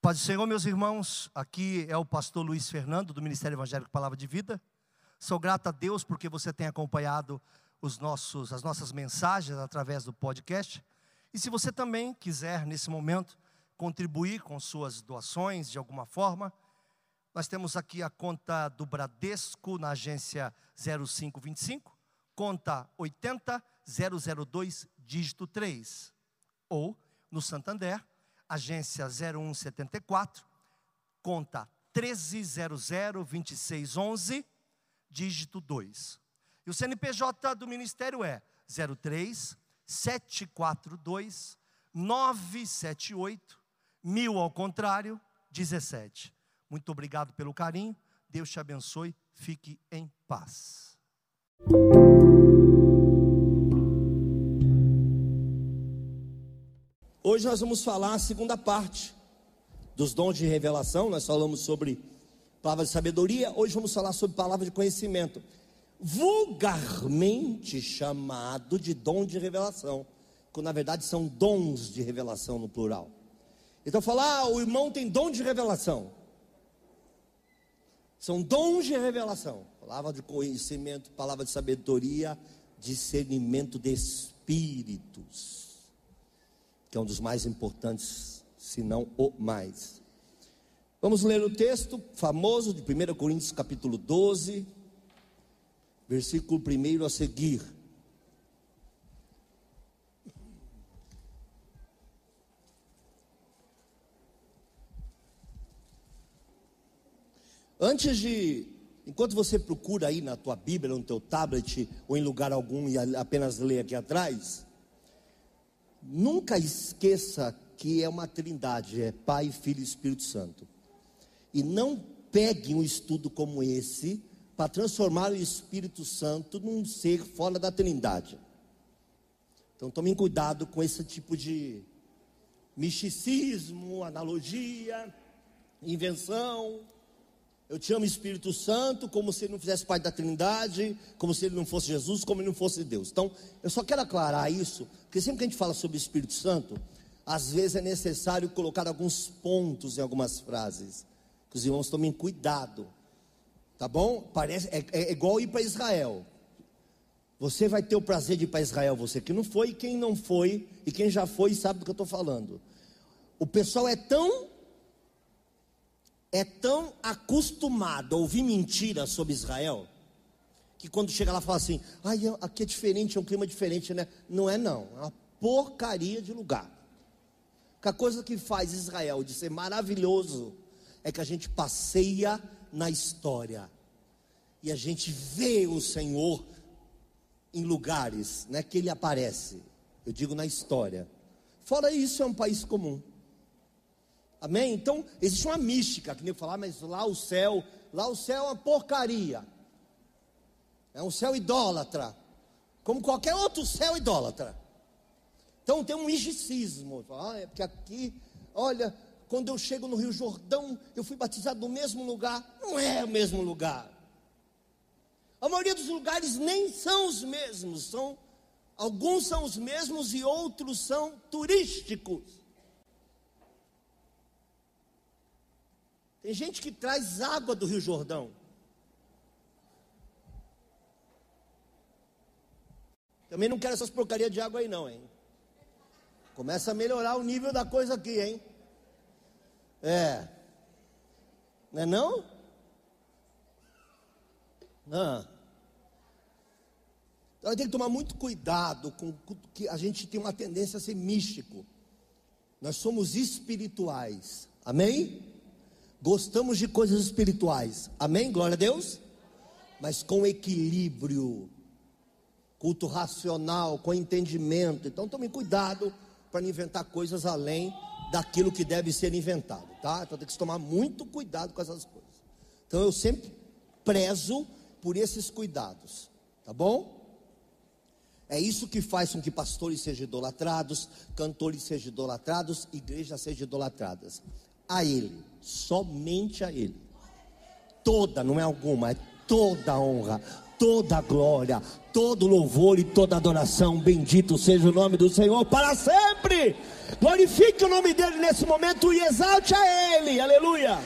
Paz do Senhor, meus irmãos, aqui é o pastor Luiz Fernando, do Ministério Evangélico Palavra de Vida. Sou grato a Deus porque você tem acompanhado os nossos, as nossas mensagens através do podcast. E se você também quiser, nesse momento, contribuir com suas doações de alguma forma, nós temos aqui a conta do Bradesco na agência 0525, conta 80002, dígito 3, ou no Santander, agência 0174, conta 13002611, dígito 2. E o CNPJ do Ministério é 03 742 978 mil ao contrário 17. Muito obrigado pelo carinho. Deus te abençoe. Fique em paz. Hoje nós vamos falar a segunda parte dos dons de revelação. Nós falamos sobre palavra de sabedoria. Hoje vamos falar sobre palavra de conhecimento, vulgarmente chamado de dom de revelação, quando na verdade são dons de revelação no plural. Então falar, ah, o irmão tem dom de revelação. São dons de revelação. Palavra de conhecimento, palavra de sabedoria, discernimento de espíritos que é um dos mais importantes, se não o mais. Vamos ler o texto famoso de 1 Coríntios capítulo 12, versículo 1 a seguir. Antes de, enquanto você procura aí na tua Bíblia, no teu tablet ou em lugar algum e apenas lê aqui atrás, Nunca esqueça que é uma trindade, é Pai, Filho e Espírito Santo. E não pegue um estudo como esse para transformar o Espírito Santo num ser fora da trindade. Então tomem cuidado com esse tipo de misticismo, analogia, invenção. Eu te amo Espírito Santo, como se ele não fizesse parte da Trindade, como se ele não fosse Jesus, como ele não fosse Deus. Então, eu só quero aclarar isso, porque sempre que a gente fala sobre o Espírito Santo, às vezes é necessário colocar alguns pontos em algumas frases. Que os irmãos tomem cuidado. Tá bom? Parece, é, é igual ir para Israel. Você vai ter o prazer de ir para Israel, você que não foi, e quem não foi, e quem já foi sabe do que eu estou falando. O pessoal é tão é tão acostumado a ouvir mentiras sobre Israel, que quando chega lá fala assim: ai, aqui é diferente, é um clima diferente, né? Não é, não, é uma porcaria de lugar. Que a coisa que faz Israel de ser maravilhoso é que a gente passeia na história e a gente vê o Senhor em lugares né, que ele aparece. Eu digo na história. Fora isso, é um país comum. Amém? Então, existe uma mística, que nem falar, mas lá o céu, lá o céu é uma porcaria. É um céu idólatra. Como qualquer outro céu idólatra. Então tem um misticismo. Ah, é porque aqui, olha, quando eu chego no Rio Jordão, eu fui batizado no mesmo lugar. Não é o mesmo lugar. A maioria dos lugares nem são os mesmos, são alguns são os mesmos e outros são turísticos. Tem gente que traz água do Rio Jordão. Também não quero essas porcarias de água aí não, hein? Começa a melhorar o nível da coisa aqui, hein? É. Não é não? Não. Então tem que tomar muito cuidado com que a gente tem uma tendência a ser místico. Nós somos espirituais. Amém? Gostamos de coisas espirituais. Amém? Glória a Deus. Mas com equilíbrio. Culto racional, com entendimento. Então tome cuidado para não inventar coisas além daquilo que deve ser inventado, tá? Então tem que tomar muito cuidado com essas coisas. Então eu sempre prezo por esses cuidados, tá bom? É isso que faz com que pastores sejam idolatrados, cantores sejam idolatrados, igrejas sejam idolatradas. A Ele somente a Ele. Toda, não é alguma, é toda a honra, toda a glória, todo louvor e toda adoração. Bendito seja o nome do Senhor para sempre. Glorifique o nome dele nesse momento e exalte a ele. Aleluia.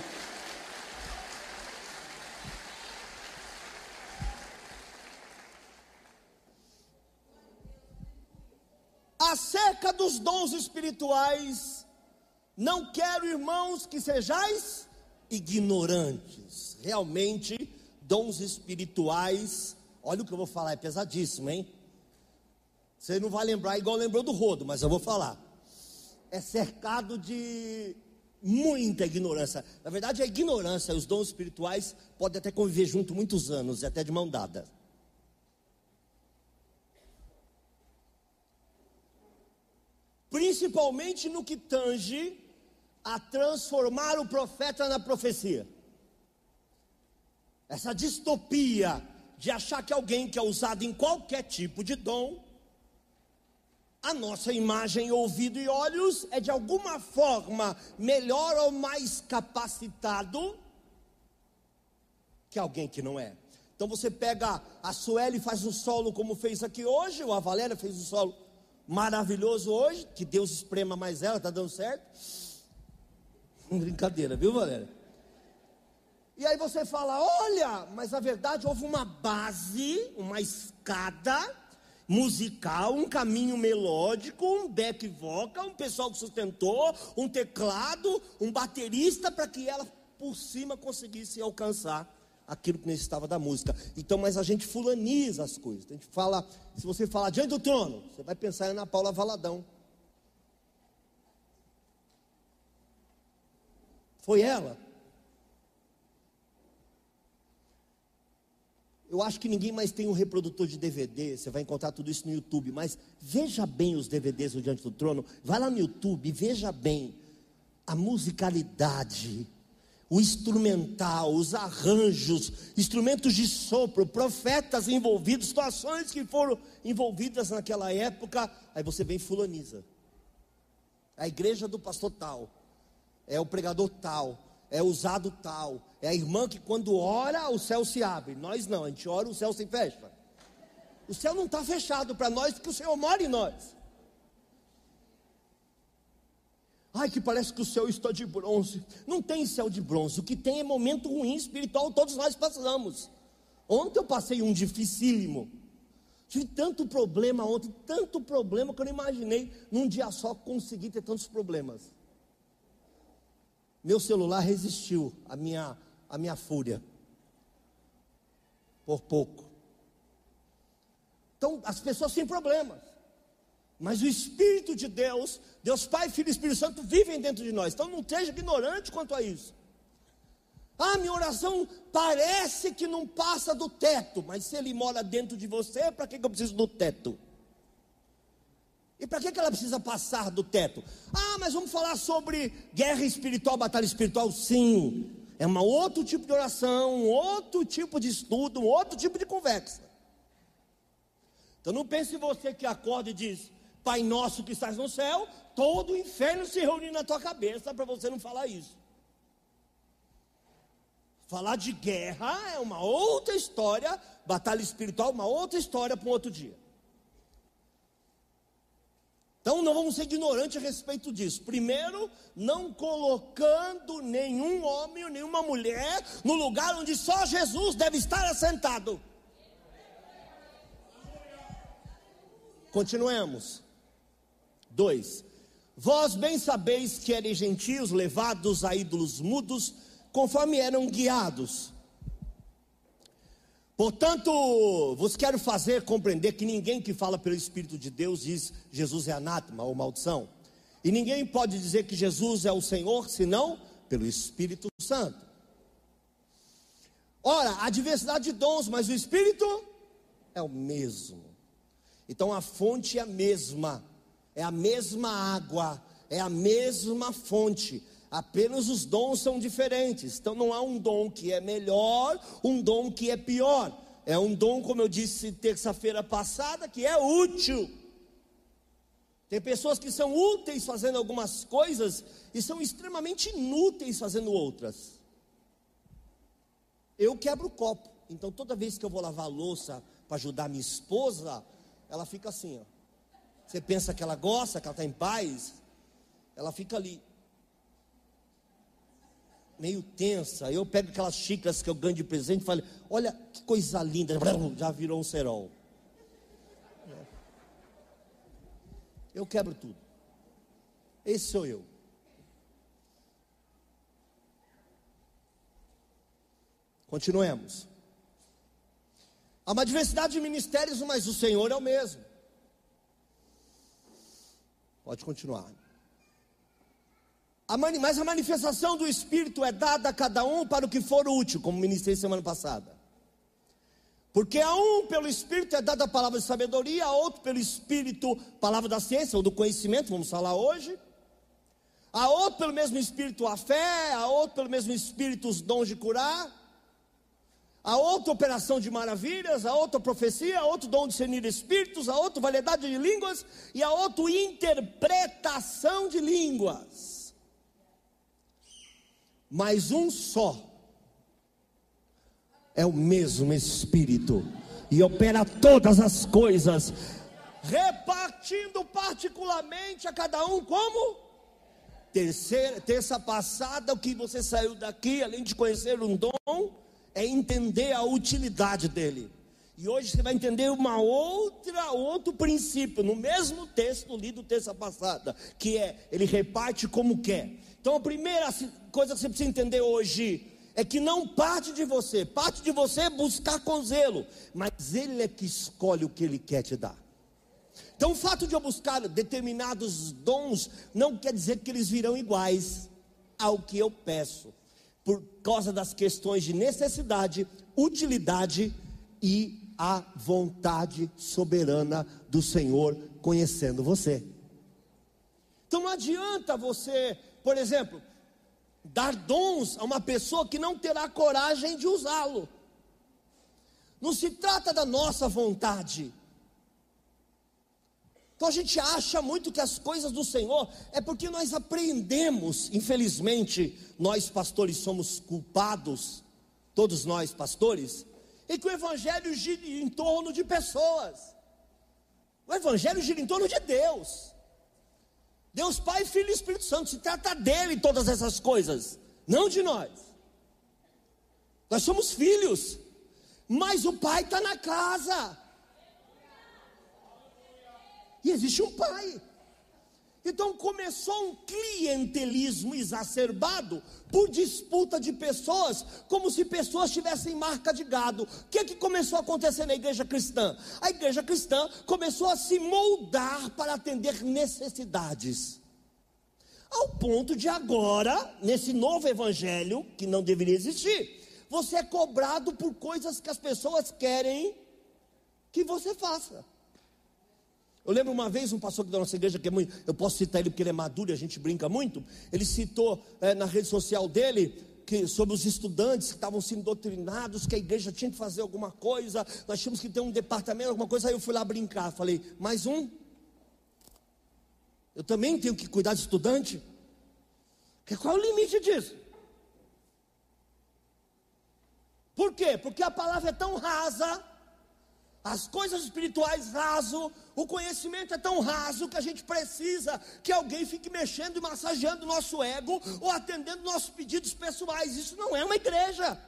Acerca dos dons espirituais, não quero, irmãos, que sejais ignorantes. Realmente, dons espirituais, olha o que eu vou falar, é pesadíssimo, hein? Você não vai lembrar igual lembrou do rodo, mas eu vou falar. É cercado de muita ignorância. Na verdade, a ignorância e os dons espirituais podem até conviver junto muitos anos, e até de mão dada. Principalmente no que tange a transformar o profeta na profecia. Essa distopia de achar que alguém que é usado em qualquer tipo de dom, a nossa imagem, ouvido e olhos é de alguma forma melhor ou mais capacitado que alguém que não é. Então você pega a Sueli e faz um solo como fez aqui hoje, ou a Valéria fez um solo maravilhoso hoje, que Deus esprema mais ela, tá dando certo. Brincadeira, viu, Valéria? E aí você fala: olha, mas na verdade houve uma base, uma escada musical, um caminho melódico, um back vocal, um pessoal que sustentou, um teclado, um baterista para que ela por cima conseguisse alcançar aquilo que necessitava da música. Então, mas a gente fulaniza as coisas. A gente fala, se você falar diante do trono, você vai pensar em Ana Paula Valadão. Foi ela. Eu acho que ninguém mais tem um reprodutor de DVD. Você vai encontrar tudo isso no YouTube. Mas veja bem os DVDs do Diante do Trono. Vai lá no YouTube e veja bem a musicalidade, o instrumental, os arranjos, instrumentos de sopro, profetas envolvidos, situações que foram envolvidas naquela época. Aí você vem fulaniza. A igreja do pastor tal é o pregador tal, é usado tal, é a irmã que quando ora o céu se abre. Nós não, a gente ora o céu se fecha. O céu não está fechado para nós porque o Senhor mora em nós. Ai, que parece que o céu está de bronze. Não tem céu de bronze. O que tem é momento ruim espiritual, todos nós passamos. Ontem eu passei um dificílimo. Tive tanto problema ontem, tanto problema que eu não imaginei num dia só conseguir ter tantos problemas meu celular resistiu à minha, à minha fúria. Por pouco. Então, as pessoas têm problemas. Mas o Espírito de Deus, Deus Pai, Filho e Espírito Santo vivem dentro de nós. Então não seja ignorante quanto a isso. Ah, minha oração parece que não passa do teto, mas se ele mora dentro de você, para que eu preciso do teto? E para que, que ela precisa passar do teto? Ah, mas vamos falar sobre guerra espiritual, batalha espiritual? Sim. É um outro tipo de oração, um outro tipo de estudo, um outro tipo de conversa. Então não pense você que acorda e diz, Pai nosso que estás no céu, todo o inferno se reúne na tua cabeça para você não falar isso. Falar de guerra é uma outra história, batalha espiritual, uma outra história para um outro dia. Então não vamos ser ignorantes a respeito disso. Primeiro, não colocando nenhum homem ou nenhuma mulher no lugar onde só Jesus deve estar assentado. Continuemos. Dois. Vós bem sabeis que eres gentios levados a ídolos mudos, conforme eram guiados Portanto, vos quero fazer compreender que ninguém que fala pelo Espírito de Deus diz Jesus é anátema ou maldição. E ninguém pode dizer que Jesus é o Senhor senão pelo Espírito Santo. Ora, há diversidade de dons, mas o Espírito é o mesmo. Então a fonte é a mesma, é a mesma água, é a mesma fonte apenas os dons são diferentes. Então não há um dom que é melhor, um dom que é pior. É um dom, como eu disse terça-feira passada, que é útil. Tem pessoas que são úteis fazendo algumas coisas e são extremamente inúteis fazendo outras. Eu quebro o copo. Então toda vez que eu vou lavar a louça para ajudar minha esposa, ela fica assim, ó. Você pensa que ela gosta, que ela está em paz, ela fica ali, meio tensa. Eu pego aquelas xícaras que eu ganho de presente e falo: Olha que coisa linda, já virou um cerol. Eu quebro tudo. Esse sou eu. Continuemos. Há uma diversidade de ministérios, mas o Senhor é o mesmo. Pode continuar. Mas a manifestação do Espírito é dada a cada um para o que for útil, como ministrei semana passada. Porque a um pelo Espírito é dada a palavra de sabedoria, a outro pelo Espírito, palavra da ciência ou do conhecimento, vamos falar hoje. A outro pelo mesmo Espírito a fé, a outro pelo mesmo Espírito os dons de curar a outra operação de maravilhas, a outra profecia, a outro dom de discernir espíritos, a outra variedade de línguas e a outra interpretação de línguas. Mas um só é o mesmo Espírito e opera todas as coisas, repartindo particularmente a cada um como terceira, terça passada, o que você saiu daqui, além de conhecer um dom é entender a utilidade dele. E hoje você vai entender uma outra, outro princípio, no mesmo texto lido terça passada, que é, ele reparte como quer. Então a primeira coisa que você precisa entender hoje é que não parte de você, parte de você é buscar com zelo, mas ele é que escolhe o que ele quer te dar. Então o fato de eu buscar determinados dons não quer dizer que eles virão iguais ao que eu peço por causa das questões de necessidade, utilidade e a vontade soberana do Senhor conhecendo você. Então não adianta você, por exemplo, dar dons a uma pessoa que não terá coragem de usá-lo. Não se trata da nossa vontade, então a gente acha muito que as coisas do Senhor é porque nós aprendemos, infelizmente, nós pastores somos culpados, todos nós pastores, e que o Evangelho gira em torno de pessoas. O Evangelho gira em torno de Deus. Deus Pai, Filho e Espírito Santo, se trata dele todas essas coisas, não de nós. Nós somos filhos, mas o Pai está na casa. E existe um pai. Então começou um clientelismo exacerbado por disputa de pessoas, como se pessoas tivessem marca de gado. O que, é que começou a acontecer na igreja cristã? A igreja cristã começou a se moldar para atender necessidades. Ao ponto de agora, nesse novo evangelho, que não deveria existir, você é cobrado por coisas que as pessoas querem que você faça. Eu lembro uma vez um pastor da nossa igreja, que é muito, eu posso citar ele porque ele é maduro e a gente brinca muito. Ele citou é, na rede social dele que, sobre os estudantes que estavam sendo doutrinados, que a igreja tinha que fazer alguma coisa, nós tínhamos que ter um departamento, alguma coisa. Aí eu fui lá brincar, falei, mais um? Eu também tenho que cuidar de estudante? Qual é o limite disso? Por quê? Porque a palavra é tão rasa as coisas espirituais raso, o conhecimento é tão raso que a gente precisa que alguém fique mexendo e massageando o nosso ego ou atendendo nossos pedidos pessoais. Isso não é uma igreja.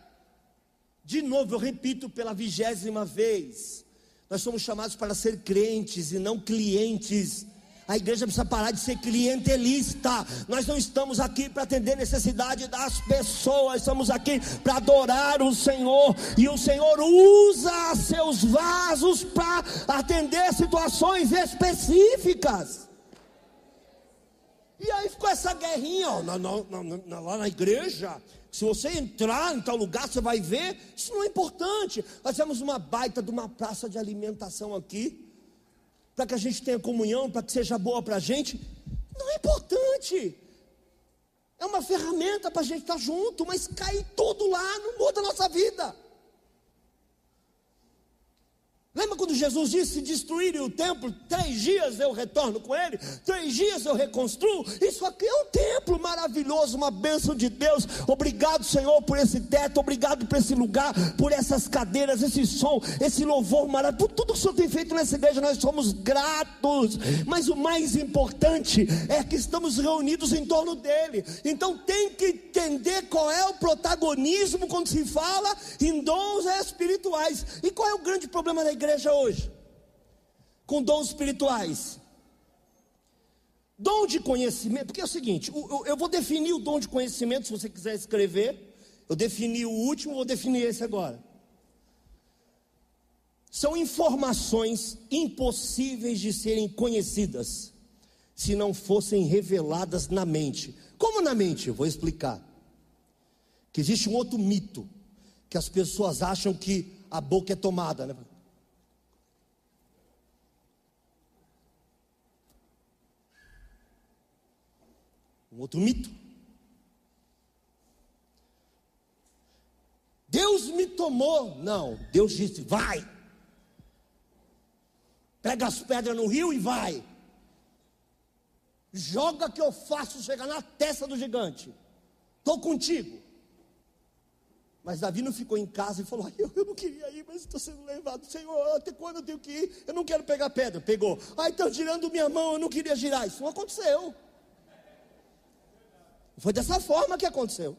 De novo, eu repito pela vigésima vez: nós somos chamados para ser crentes e não clientes a igreja precisa parar de ser clientelista. Nós não estamos aqui para atender necessidade das pessoas, estamos aqui para adorar o Senhor. E o Senhor usa seus vasos para atender situações específicas. E aí ficou essa guerrinha ó, na, na, na, lá na igreja. Se você entrar em tal lugar, você vai ver. Isso não é importante. Nós temos uma baita de uma praça de alimentação aqui para que a gente tenha comunhão, para que seja boa para a gente, não é importante. É uma ferramenta para a gente estar tá junto, mas cair tudo lá não muda a nossa vida. Lembra quando Jesus disse: se destruírem o templo, três dias eu retorno com ele, três dias eu reconstruo. Isso aqui é um templo maravilhoso, uma bênção de Deus. Obrigado, Senhor, por esse teto, obrigado por esse lugar, por essas cadeiras, esse som, esse louvor maravilhoso, por tudo que o Senhor tem feito nessa igreja, nós somos gratos. Mas o mais importante é que estamos reunidos em torno dele. Então tem que entender qual é o protagonismo quando se fala em dons espirituais. E qual é o grande problema da igreja hoje? Com dons espirituais. Dom de conhecimento, porque é o seguinte, eu vou definir o dom de conhecimento, se você quiser escrever. Eu defini o último, vou definir esse agora. São informações impossíveis de serem conhecidas se não fossem reveladas na mente. Como na mente? Vou explicar. Que existe um outro mito que as pessoas acham que a boca é tomada, né? Outro mito. Deus me tomou. Não, Deus disse: vai. Pega as pedras no rio e vai. Joga que eu faço chegar na testa do gigante. Estou contigo. Mas Davi não ficou em casa e falou: eu, eu não queria ir, mas estou sendo levado. Senhor, até quando eu tenho que ir? Eu não quero pegar pedra. Pegou. Ai, estão girando minha mão, eu não queria girar. Isso não aconteceu. Foi dessa forma que aconteceu.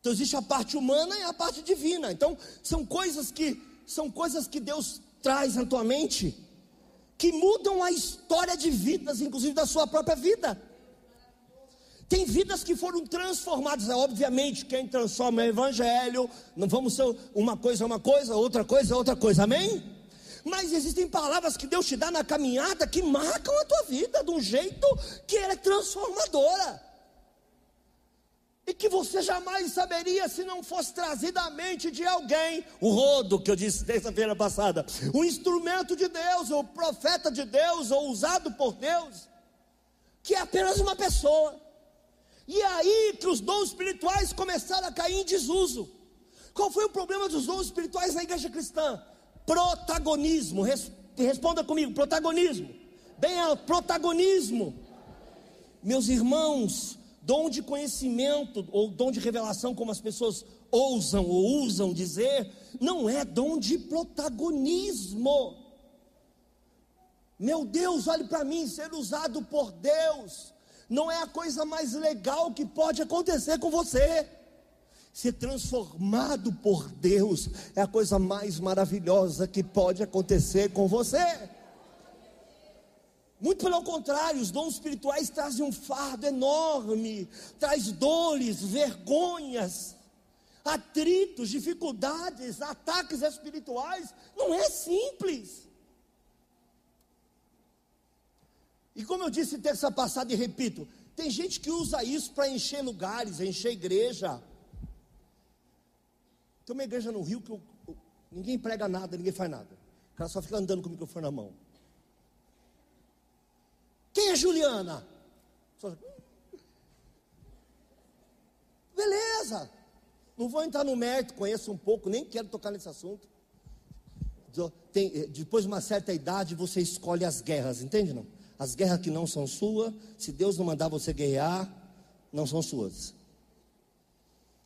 Então existe a parte humana e a parte divina. Então são coisas que são coisas que Deus traz na tua mente que mudam a história de vidas, inclusive da sua própria vida. Tem vidas que foram transformadas, é, obviamente, quem transforma é o Evangelho, não vamos ser uma coisa uma coisa, outra coisa outra coisa, amém? Mas existem palavras que Deus te dá na caminhada que marcam a tua vida de um jeito que é transformadora. E que você jamais saberia se não fosse trazida à mente de alguém, o rodo que eu disse terça-feira passada, o instrumento de Deus, o profeta de Deus, ou usado por Deus, que é apenas uma pessoa. E é aí que os dons espirituais começaram a cair em desuso. Qual foi o problema dos dons espirituais na igreja cristã? Protagonismo. Responda comigo: protagonismo. Bem, é protagonismo. Meus irmãos, dom de conhecimento ou dom de revelação, como as pessoas ousam ou usam dizer, não é dom de protagonismo. Meu Deus, olhe para mim, ser usado por Deus não é a coisa mais legal que pode acontecer com você. Ser transformado por Deus é a coisa mais maravilhosa que pode acontecer com você. Muito pelo contrário, os dons espirituais trazem um fardo enorme, traz dores, vergonhas, atritos, dificuldades, ataques espirituais. Não é simples. E como eu disse terça passada e repito, tem gente que usa isso para encher lugares, encher igreja. Tem uma igreja no Rio que eu, eu, ninguém prega nada, ninguém faz nada. O cara só fica andando com o microfone na mão. Quem é Juliana? Só... Beleza. Não vou entrar no mérito, conheço um pouco, nem quero tocar nesse assunto. Tem, eh, depois de uma certa idade, você escolhe as guerras, entende não? As guerras que não são suas, se Deus não mandar você guerrear, não são suas.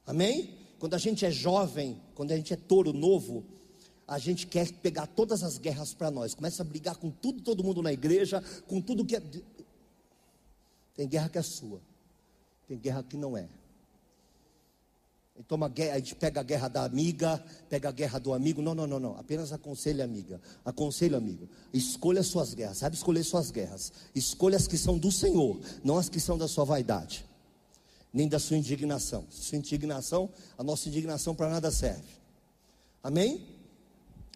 Amém? Quando a gente é jovem, quando a gente é touro novo, a gente quer pegar todas as guerras para nós. Começa a brigar com tudo, todo mundo na igreja, com tudo que é. Tem guerra que é sua, tem guerra que não é. Toma guerra, a gente pega a guerra da amiga, pega a guerra do amigo. Não, não, não, não. Apenas aconselhe amiga. Aconselho amigo. Escolha suas guerras. Sabe escolher suas guerras. Escolha as que são do Senhor, não as que são da sua vaidade, nem da sua indignação. Sua indignação, a nossa indignação para nada serve. Amém?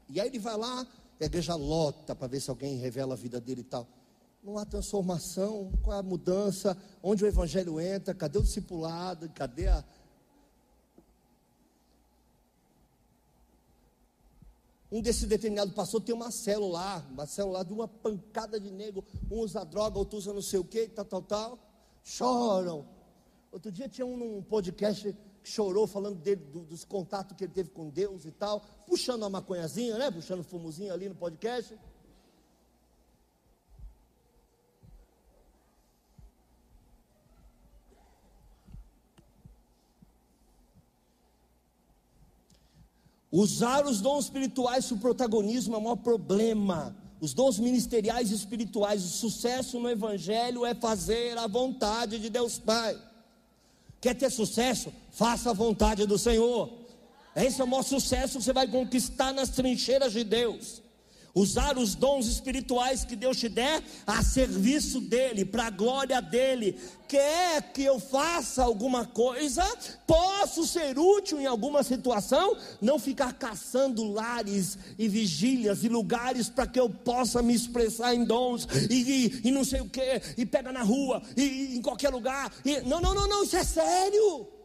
E aí ele vai lá, a igreja lota para ver se alguém revela a vida dele e tal. Não há transformação, qual é a mudança? Onde o evangelho entra? Cadê o discipulado? Cadê a um desses determinados pastor tem uma célula lá, uma célula lá de uma pancada de negro, um usa droga, outro usa não sei o que, tal, tal, tal, choram. Outro dia tinha um, um podcast chorou falando dele, do, dos contatos que ele teve com Deus e tal, puxando uma maconhazinha, né? Puxando fumozinho ali no podcast. Usar os dons espirituais para o protagonismo é o maior problema. Os dons ministeriais e espirituais, o sucesso no Evangelho é fazer a vontade de Deus Pai. Quer ter sucesso? Faça a vontade do Senhor. Esse é o maior sucesso que você vai conquistar nas trincheiras de Deus usar os dons espirituais que Deus te der a serviço dEle, para a glória dEle. Quer que eu faça alguma coisa? Posso ser útil em alguma situação? Não ficar caçando lares e vigílias e lugares para que eu possa me expressar em dons e, e, e não sei o que, e pega na rua, e, e em qualquer lugar. Não, não, não, não, isso é sério.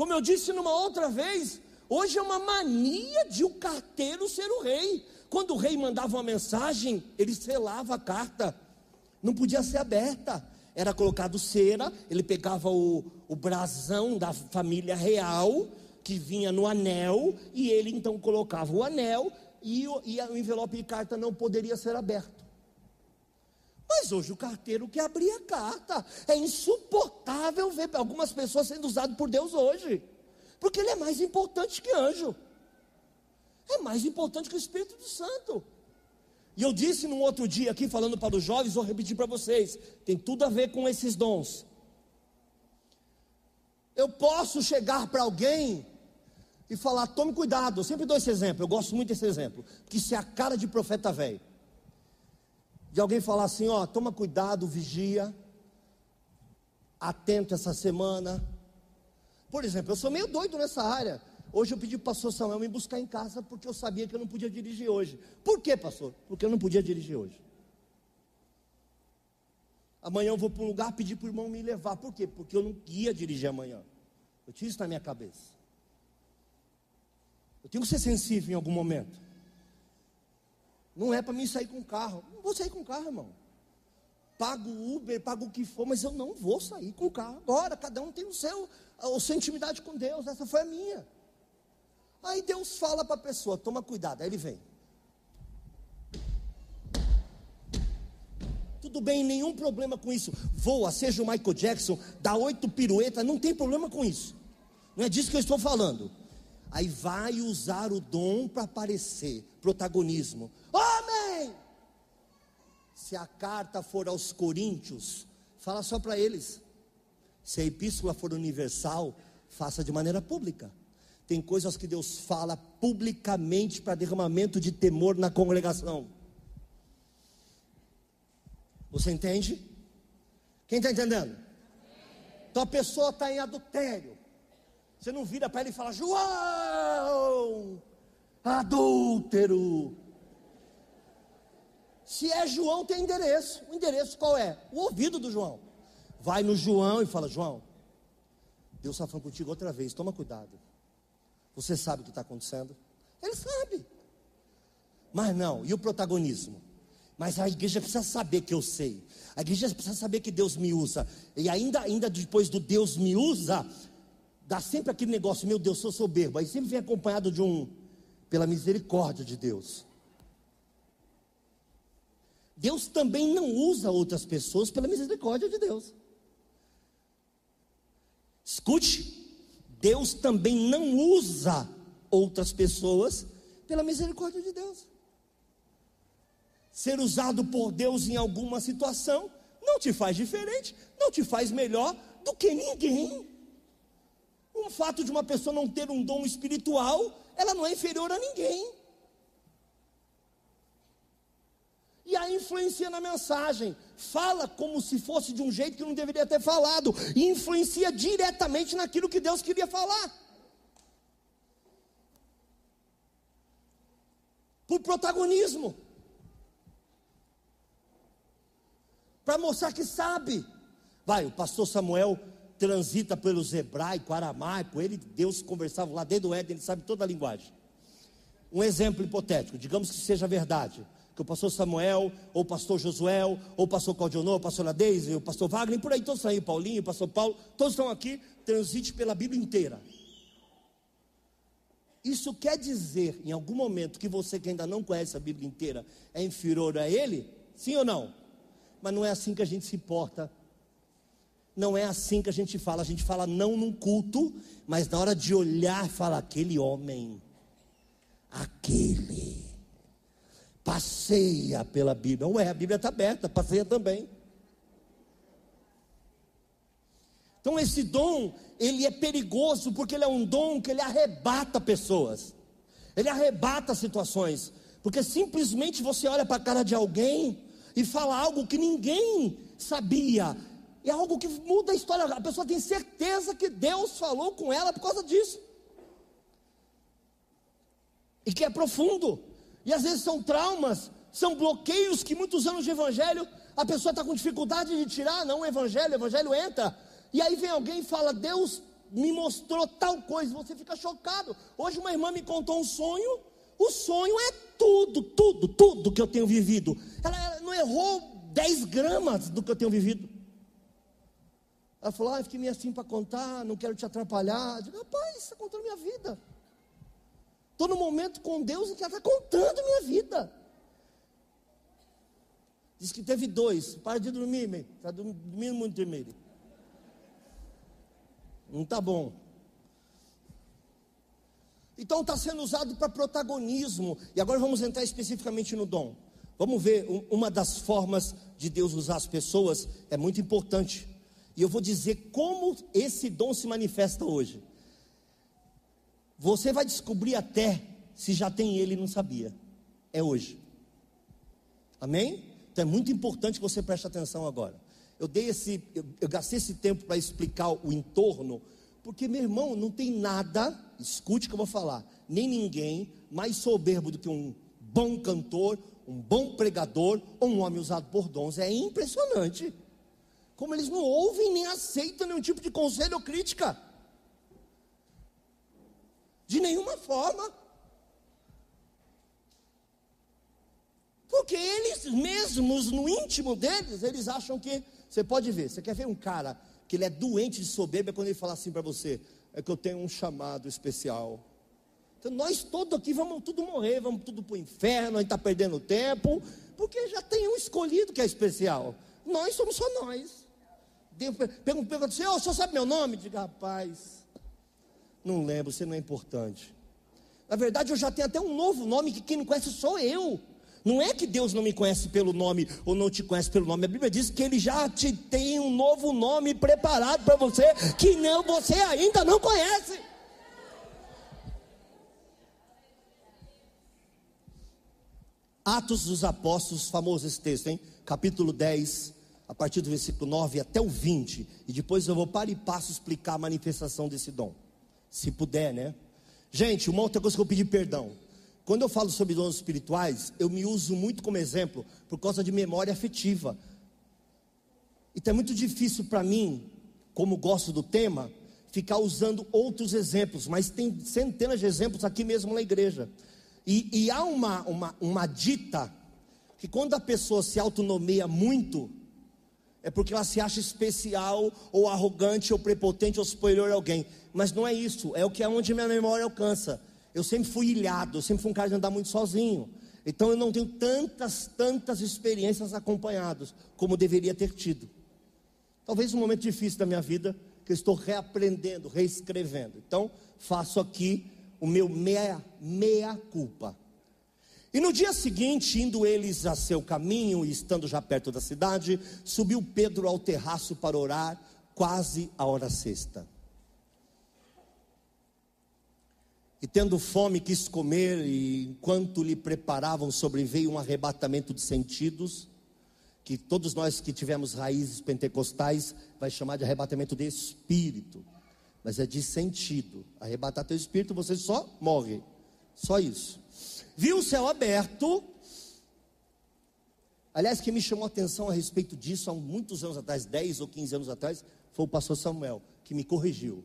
Como eu disse numa outra vez, hoje é uma mania de o carteiro ser o rei. Quando o rei mandava uma mensagem, ele selava a carta, não podia ser aberta. Era colocado cera, ele pegava o, o brasão da família real, que vinha no anel, e ele então colocava o anel, e e o envelope de carta não poderia ser aberto. Mas hoje o carteiro que abria a carta. É insuportável ver algumas pessoas sendo usadas por Deus hoje. Porque ele é mais importante que anjo. É mais importante que o Espírito Santo. E eu disse num outro dia aqui, falando para os jovens, vou repetir para vocês: tem tudo a ver com esses dons. Eu posso chegar para alguém e falar: tome cuidado. Eu sempre dou esse exemplo, eu gosto muito desse exemplo, que isso é a cara de profeta velho de alguém falar assim: ó, toma cuidado, vigia, atento essa semana. Por exemplo, eu sou meio doido nessa área. Hoje eu pedi para o pastor Samuel me buscar em casa porque eu sabia que eu não podia dirigir hoje. Por quê, pastor? Porque eu não podia dirigir hoje. Amanhã eu vou para um lugar pedir para o irmão me levar. Por quê? Porque eu não ia dirigir amanhã. Eu tinha isso na minha cabeça. Eu tenho que ser sensível em algum momento. Não é para mim sair com carro. Não vou sair com carro, irmão. Pago Uber, pago o que for, mas eu não vou sair com carro agora. Cada um tem o seu, a sua intimidade com Deus. Essa foi a minha. Aí Deus fala para a pessoa: toma cuidado. Aí ele vem. Tudo bem, nenhum problema com isso. Voa, seja o Michael Jackson, dá oito piruetas, não tem problema com isso. Não é disso que eu estou falando. Aí vai usar o dom para aparecer, protagonismo. Homem! Se a carta for aos coríntios, fala só para eles. Se a epístola for universal, faça de maneira pública. Tem coisas que Deus fala publicamente para derramamento de temor na congregação. Você entende? Quem está entendendo? Então a pessoa está em adultério. Você não vira para ele e fala: João, adúltero. Se é João, tem endereço. O endereço qual é? O ouvido do João. Vai no João e fala: João, Deus está falando contigo outra vez, toma cuidado. Você sabe o que está acontecendo? Ele sabe. Mas não, e o protagonismo? Mas a igreja precisa saber que eu sei. A igreja precisa saber que Deus me usa. E ainda, ainda depois do Deus me usa, dá sempre aquele negócio, meu Deus, sou soberbo. Aí sempre vem acompanhado de um, pela misericórdia de Deus. Deus também não usa outras pessoas pela misericórdia de Deus. Escute, Deus também não usa outras pessoas pela misericórdia de Deus. Ser usado por Deus em alguma situação não te faz diferente, não te faz melhor do que ninguém. O fato de uma pessoa não ter um dom espiritual, ela não é inferior a ninguém. E aí influencia na mensagem. Fala como se fosse de um jeito que não deveria ter falado. E influencia diretamente naquilo que Deus queria falar. Por protagonismo. Para mostrar que sabe. Vai, o pastor Samuel transita pelos hebraico, aramaico, ele Deus conversava lá desde o Éden, ele sabe toda a linguagem. Um exemplo hipotético, digamos que seja verdade. que o pastor Samuel, ou o pastor Josuel, ou o pastor Claudionor, o pastor Nadeise, o pastor Wagner, por aí todos aí, Paulinho, o pastor Paulo, todos estão aqui, transite pela Bíblia inteira. Isso quer dizer, em algum momento, que você que ainda não conhece a Bíblia inteira é inferior a ele? Sim ou não? Mas não é assim que a gente se porta. Não é assim que a gente fala. A gente fala não num culto, mas na hora de olhar, fala aquele homem, aquele, passeia pela Bíblia. Ué, a Bíblia está aberta, passeia também. Então esse dom, ele é perigoso porque ele é um dom que ele arrebata pessoas. Ele arrebata situações, porque simplesmente você olha para a cara de alguém e fala algo que ninguém sabia. É algo que muda a história. A pessoa tem certeza que Deus falou com ela por causa disso. E que é profundo. E às vezes são traumas, são bloqueios que muitos anos de evangelho a pessoa está com dificuldade de tirar. Não, o evangelho, o evangelho entra. E aí vem alguém e fala: Deus me mostrou tal coisa, você fica chocado. Hoje uma irmã me contou um sonho, o sonho é tudo, tudo, tudo que eu tenho vivido. Ela, ela não errou 10 gramas do que eu tenho vivido. Ela falou: Ah, eu fiquei meio assim para contar, não quero te atrapalhar. Eu digo: Rapaz, você está contando minha vida. Estou no momento com Deus e que ela está contando minha vida. Diz que teve dois. Para de dormir, está dormindo muito primeiro. Não está bom. Então está sendo usado para protagonismo. E agora vamos entrar especificamente no dom. Vamos ver uma das formas de Deus usar as pessoas, é muito importante. E eu vou dizer como esse dom se manifesta hoje. Você vai descobrir até se já tem ele e não sabia. É hoje. Amém? Então é muito importante que você preste atenção agora eu dei esse, eu, eu gastei esse tempo para explicar o entorno, porque meu irmão, não tem nada, escute o que eu vou falar, nem ninguém mais soberbo do que um bom cantor, um bom pregador ou um homem usado por dons. É impressionante. Como eles não ouvem nem aceitam nenhum tipo de conselho ou crítica. De nenhuma forma. Porque eles mesmos, no íntimo deles, eles acham que você pode ver, você quer ver um cara que ele é doente de soberba quando ele fala assim para você: é que eu tenho um chamado especial. Então nós todos aqui vamos tudo morrer, vamos tudo para o inferno, a gente está perdendo tempo, porque já tem um escolhido que é especial. Nós somos só nós. Pergunta assim: oh, o senhor sabe meu nome? Diga, rapaz, não lembro, você não é importante. Na verdade, eu já tenho até um novo nome que quem não conhece sou eu. Não é que Deus não me conhece pelo nome ou não te conhece pelo nome. A Bíblia diz que Ele já te tem um novo nome preparado para você que não você ainda não conhece. Atos dos Apóstolos, famoso esse texto, hein? Capítulo 10, a partir do versículo 9 até o 20. E depois eu vou para e passo explicar a manifestação desse dom. Se puder, né? Gente, uma outra coisa que eu pedi perdão. Quando eu falo sobre dons espirituais, eu me uso muito como exemplo por causa de memória afetiva. Então é muito difícil para mim, como gosto do tema, ficar usando outros exemplos, mas tem centenas de exemplos aqui mesmo na igreja. E, e há uma, uma, uma dita que quando a pessoa se autonomeia muito, é porque ela se acha especial, ou arrogante, ou prepotente, ou superior a alguém. Mas não é isso, é o que é onde minha memória alcança. Eu sempre fui ilhado, eu sempre fui um cara de andar muito sozinho. Então eu não tenho tantas, tantas experiências acompanhadas como deveria ter tido. Talvez um momento difícil da minha vida, que eu estou reaprendendo, reescrevendo. Então, faço aqui o meu meia, meia culpa. E no dia seguinte, indo eles a seu caminho e estando já perto da cidade, subiu Pedro ao terraço para orar, quase a hora sexta. E tendo fome, quis comer, e enquanto lhe preparavam, sobreveio um arrebatamento de sentidos, que todos nós que tivemos raízes pentecostais, vai chamar de arrebatamento de espírito, mas é de sentido. Arrebatar teu espírito, você só morre, só isso. Viu o céu aberto, aliás, quem me chamou a atenção a respeito disso há muitos anos atrás, 10 ou 15 anos atrás, foi o pastor Samuel, que me corrigiu.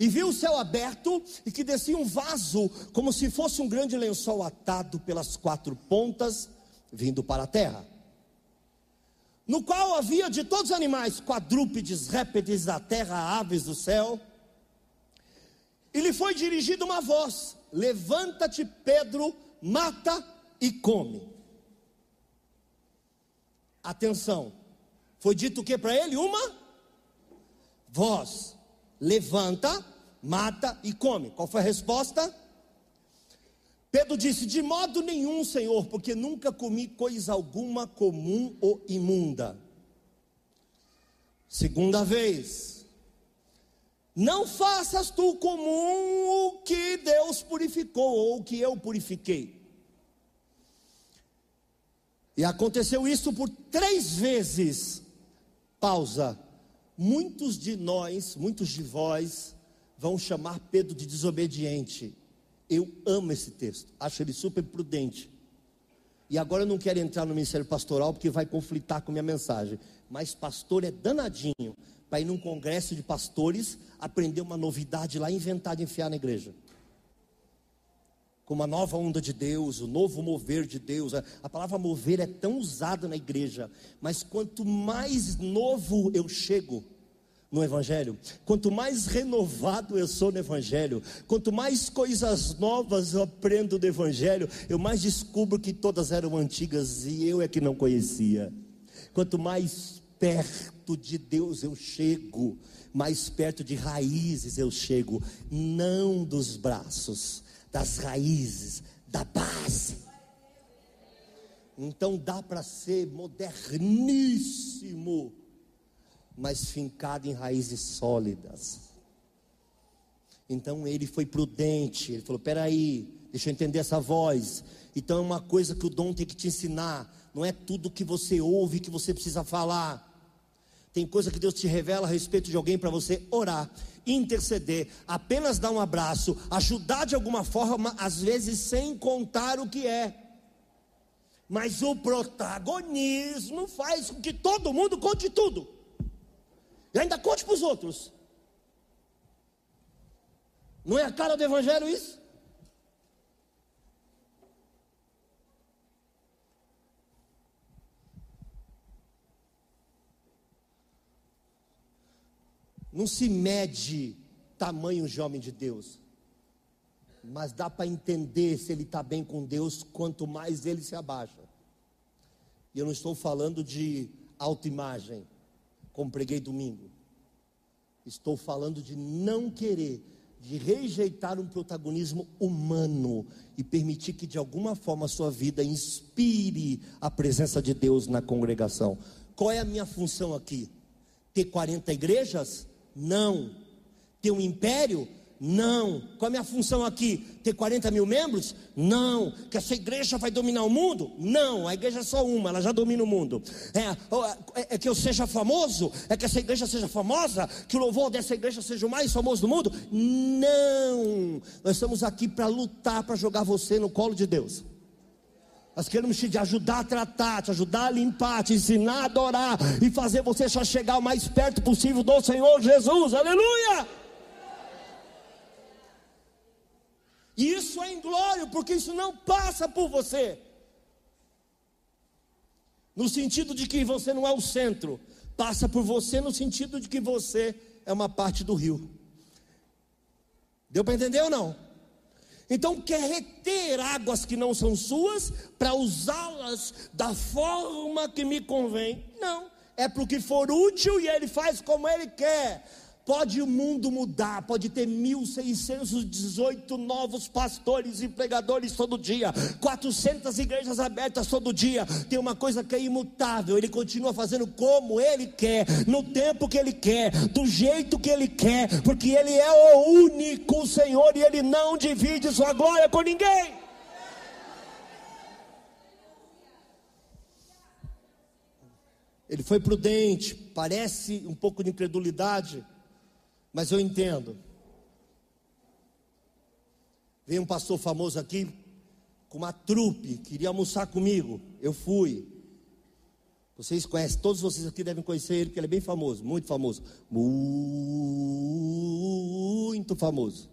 E viu o céu aberto e que descia um vaso, como se fosse um grande lençol atado pelas quatro pontas, vindo para a terra, no qual havia de todos os animais, quadrúpedes, répteis da terra, aves do céu, e lhe foi dirigida uma voz: Levanta-te, Pedro, mata e come. Atenção, foi dito o que para ele? Uma voz: Levanta, mata e come. Qual foi a resposta? Pedro disse: De modo nenhum, Senhor, porque nunca comi coisa alguma comum ou imunda. Segunda vez, não faças tu comum o que Deus purificou ou o que eu purifiquei. E aconteceu isso por três vezes. Pausa. Muitos de nós, muitos de vós, vão chamar Pedro de desobediente. Eu amo esse texto, acho ele super prudente. E agora eu não quero entrar no ministério pastoral porque vai conflitar com minha mensagem. Mas pastor é danadinho para ir num congresso de pastores aprender uma novidade lá inventada e enfiar na igreja. Com uma nova onda de Deus, o novo mover de Deus. A palavra mover é tão usada na igreja, mas quanto mais novo eu chego, no Evangelho, quanto mais renovado eu sou no Evangelho, quanto mais coisas novas eu aprendo do Evangelho, eu mais descubro que todas eram antigas e eu é que não conhecia. Quanto mais perto de Deus eu chego, mais perto de raízes eu chego, não dos braços, das raízes, da base. Então dá para ser moderníssimo mas fincado em raízes sólidas. Então ele foi prudente, ele falou: peraí, deixa eu entender essa voz. Então é uma coisa que o dom tem que te ensinar, não é tudo que você ouve que você precisa falar. Tem coisa que Deus te revela a respeito de alguém para você orar, interceder, apenas dar um abraço, ajudar de alguma forma, às vezes sem contar o que é. Mas o protagonismo faz com que todo mundo conte tudo. E ainda conte para os outros. Não é a cara do Evangelho isso? Não se mede tamanho de homem de Deus, mas dá para entender se ele está bem com Deus, quanto mais ele se abaixa. E eu não estou falando de autoimagem, como preguei domingo. Estou falando de não querer, de rejeitar um protagonismo humano e permitir que de alguma forma a sua vida inspire a presença de Deus na congregação. Qual é a minha função aqui? Ter 40 igrejas? Não. Ter um império? Não. Qual é a minha função aqui? Ter 40 mil membros? Não. Que essa igreja vai dominar o mundo? Não. A igreja é só uma, ela já domina o mundo. É, é, é, que eu seja famoso? É que essa igreja seja famosa? Que o louvor dessa igreja seja o mais famoso do mundo? Não. Nós estamos aqui para lutar, para jogar você no colo de Deus. Nós queremos te ajudar a tratar, te ajudar a limpar, te ensinar a adorar e fazer você só chegar o mais perto possível do Senhor Jesus. Aleluia! E isso é inglório, porque isso não passa por você. No sentido de que você não é o centro, passa por você no sentido de que você é uma parte do rio. Deu para entender ou não? Então quer reter águas que não são suas para usá-las da forma que me convém? Não, é para o que for útil e ele faz como ele quer. Pode o mundo mudar, pode ter 1.618 novos pastores e pregadores todo dia, 400 igrejas abertas todo dia. Tem uma coisa que é imutável: ele continua fazendo como ele quer, no tempo que ele quer, do jeito que ele quer, porque ele é o único Senhor e ele não divide sua glória com ninguém. Ele foi prudente, parece um pouco de incredulidade mas eu entendo. Veio um pastor famoso aqui com uma trupe, queria almoçar comigo. Eu fui. Vocês conhecem, todos vocês aqui devem conhecer ele, porque ele é bem famoso, muito famoso. Muito famoso.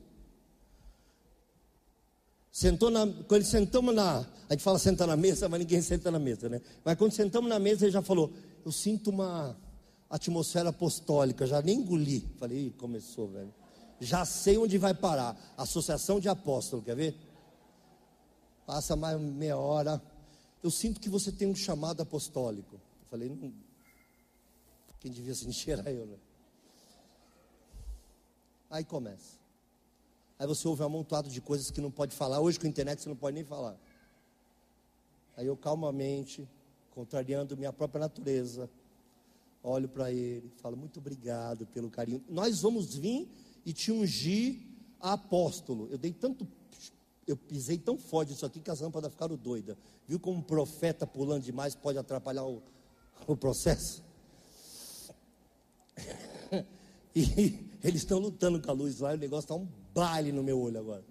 Sentou na, quando sentamos na. A gente fala sentar na mesa, mas ninguém senta na mesa, né? Mas quando sentamos na mesa, ele já falou: Eu sinto uma atmosfera apostólica, já nem engoli. Falei, começou, velho. Já sei onde vai parar. Associação de apóstolos, quer ver? Passa mais meia hora. Eu sinto que você tem um chamado apostólico. Falei, não. Quem devia se encher era eu, né? Aí começa. Aí você ouve um amontoado de coisas que não pode falar. Hoje com a internet você não pode nem falar. Aí eu calmamente, contrariando minha própria natureza, olho para ele, falo muito obrigado pelo carinho. Nós vamos vir e te ungir a apóstolo. Eu dei tanto, eu pisei tão forte isso aqui que as lâmpadas ficaram doidas. Viu como um profeta pulando demais pode atrapalhar o, o processo? e eles estão lutando com a luz lá, o negócio está um baile no meu olho agora.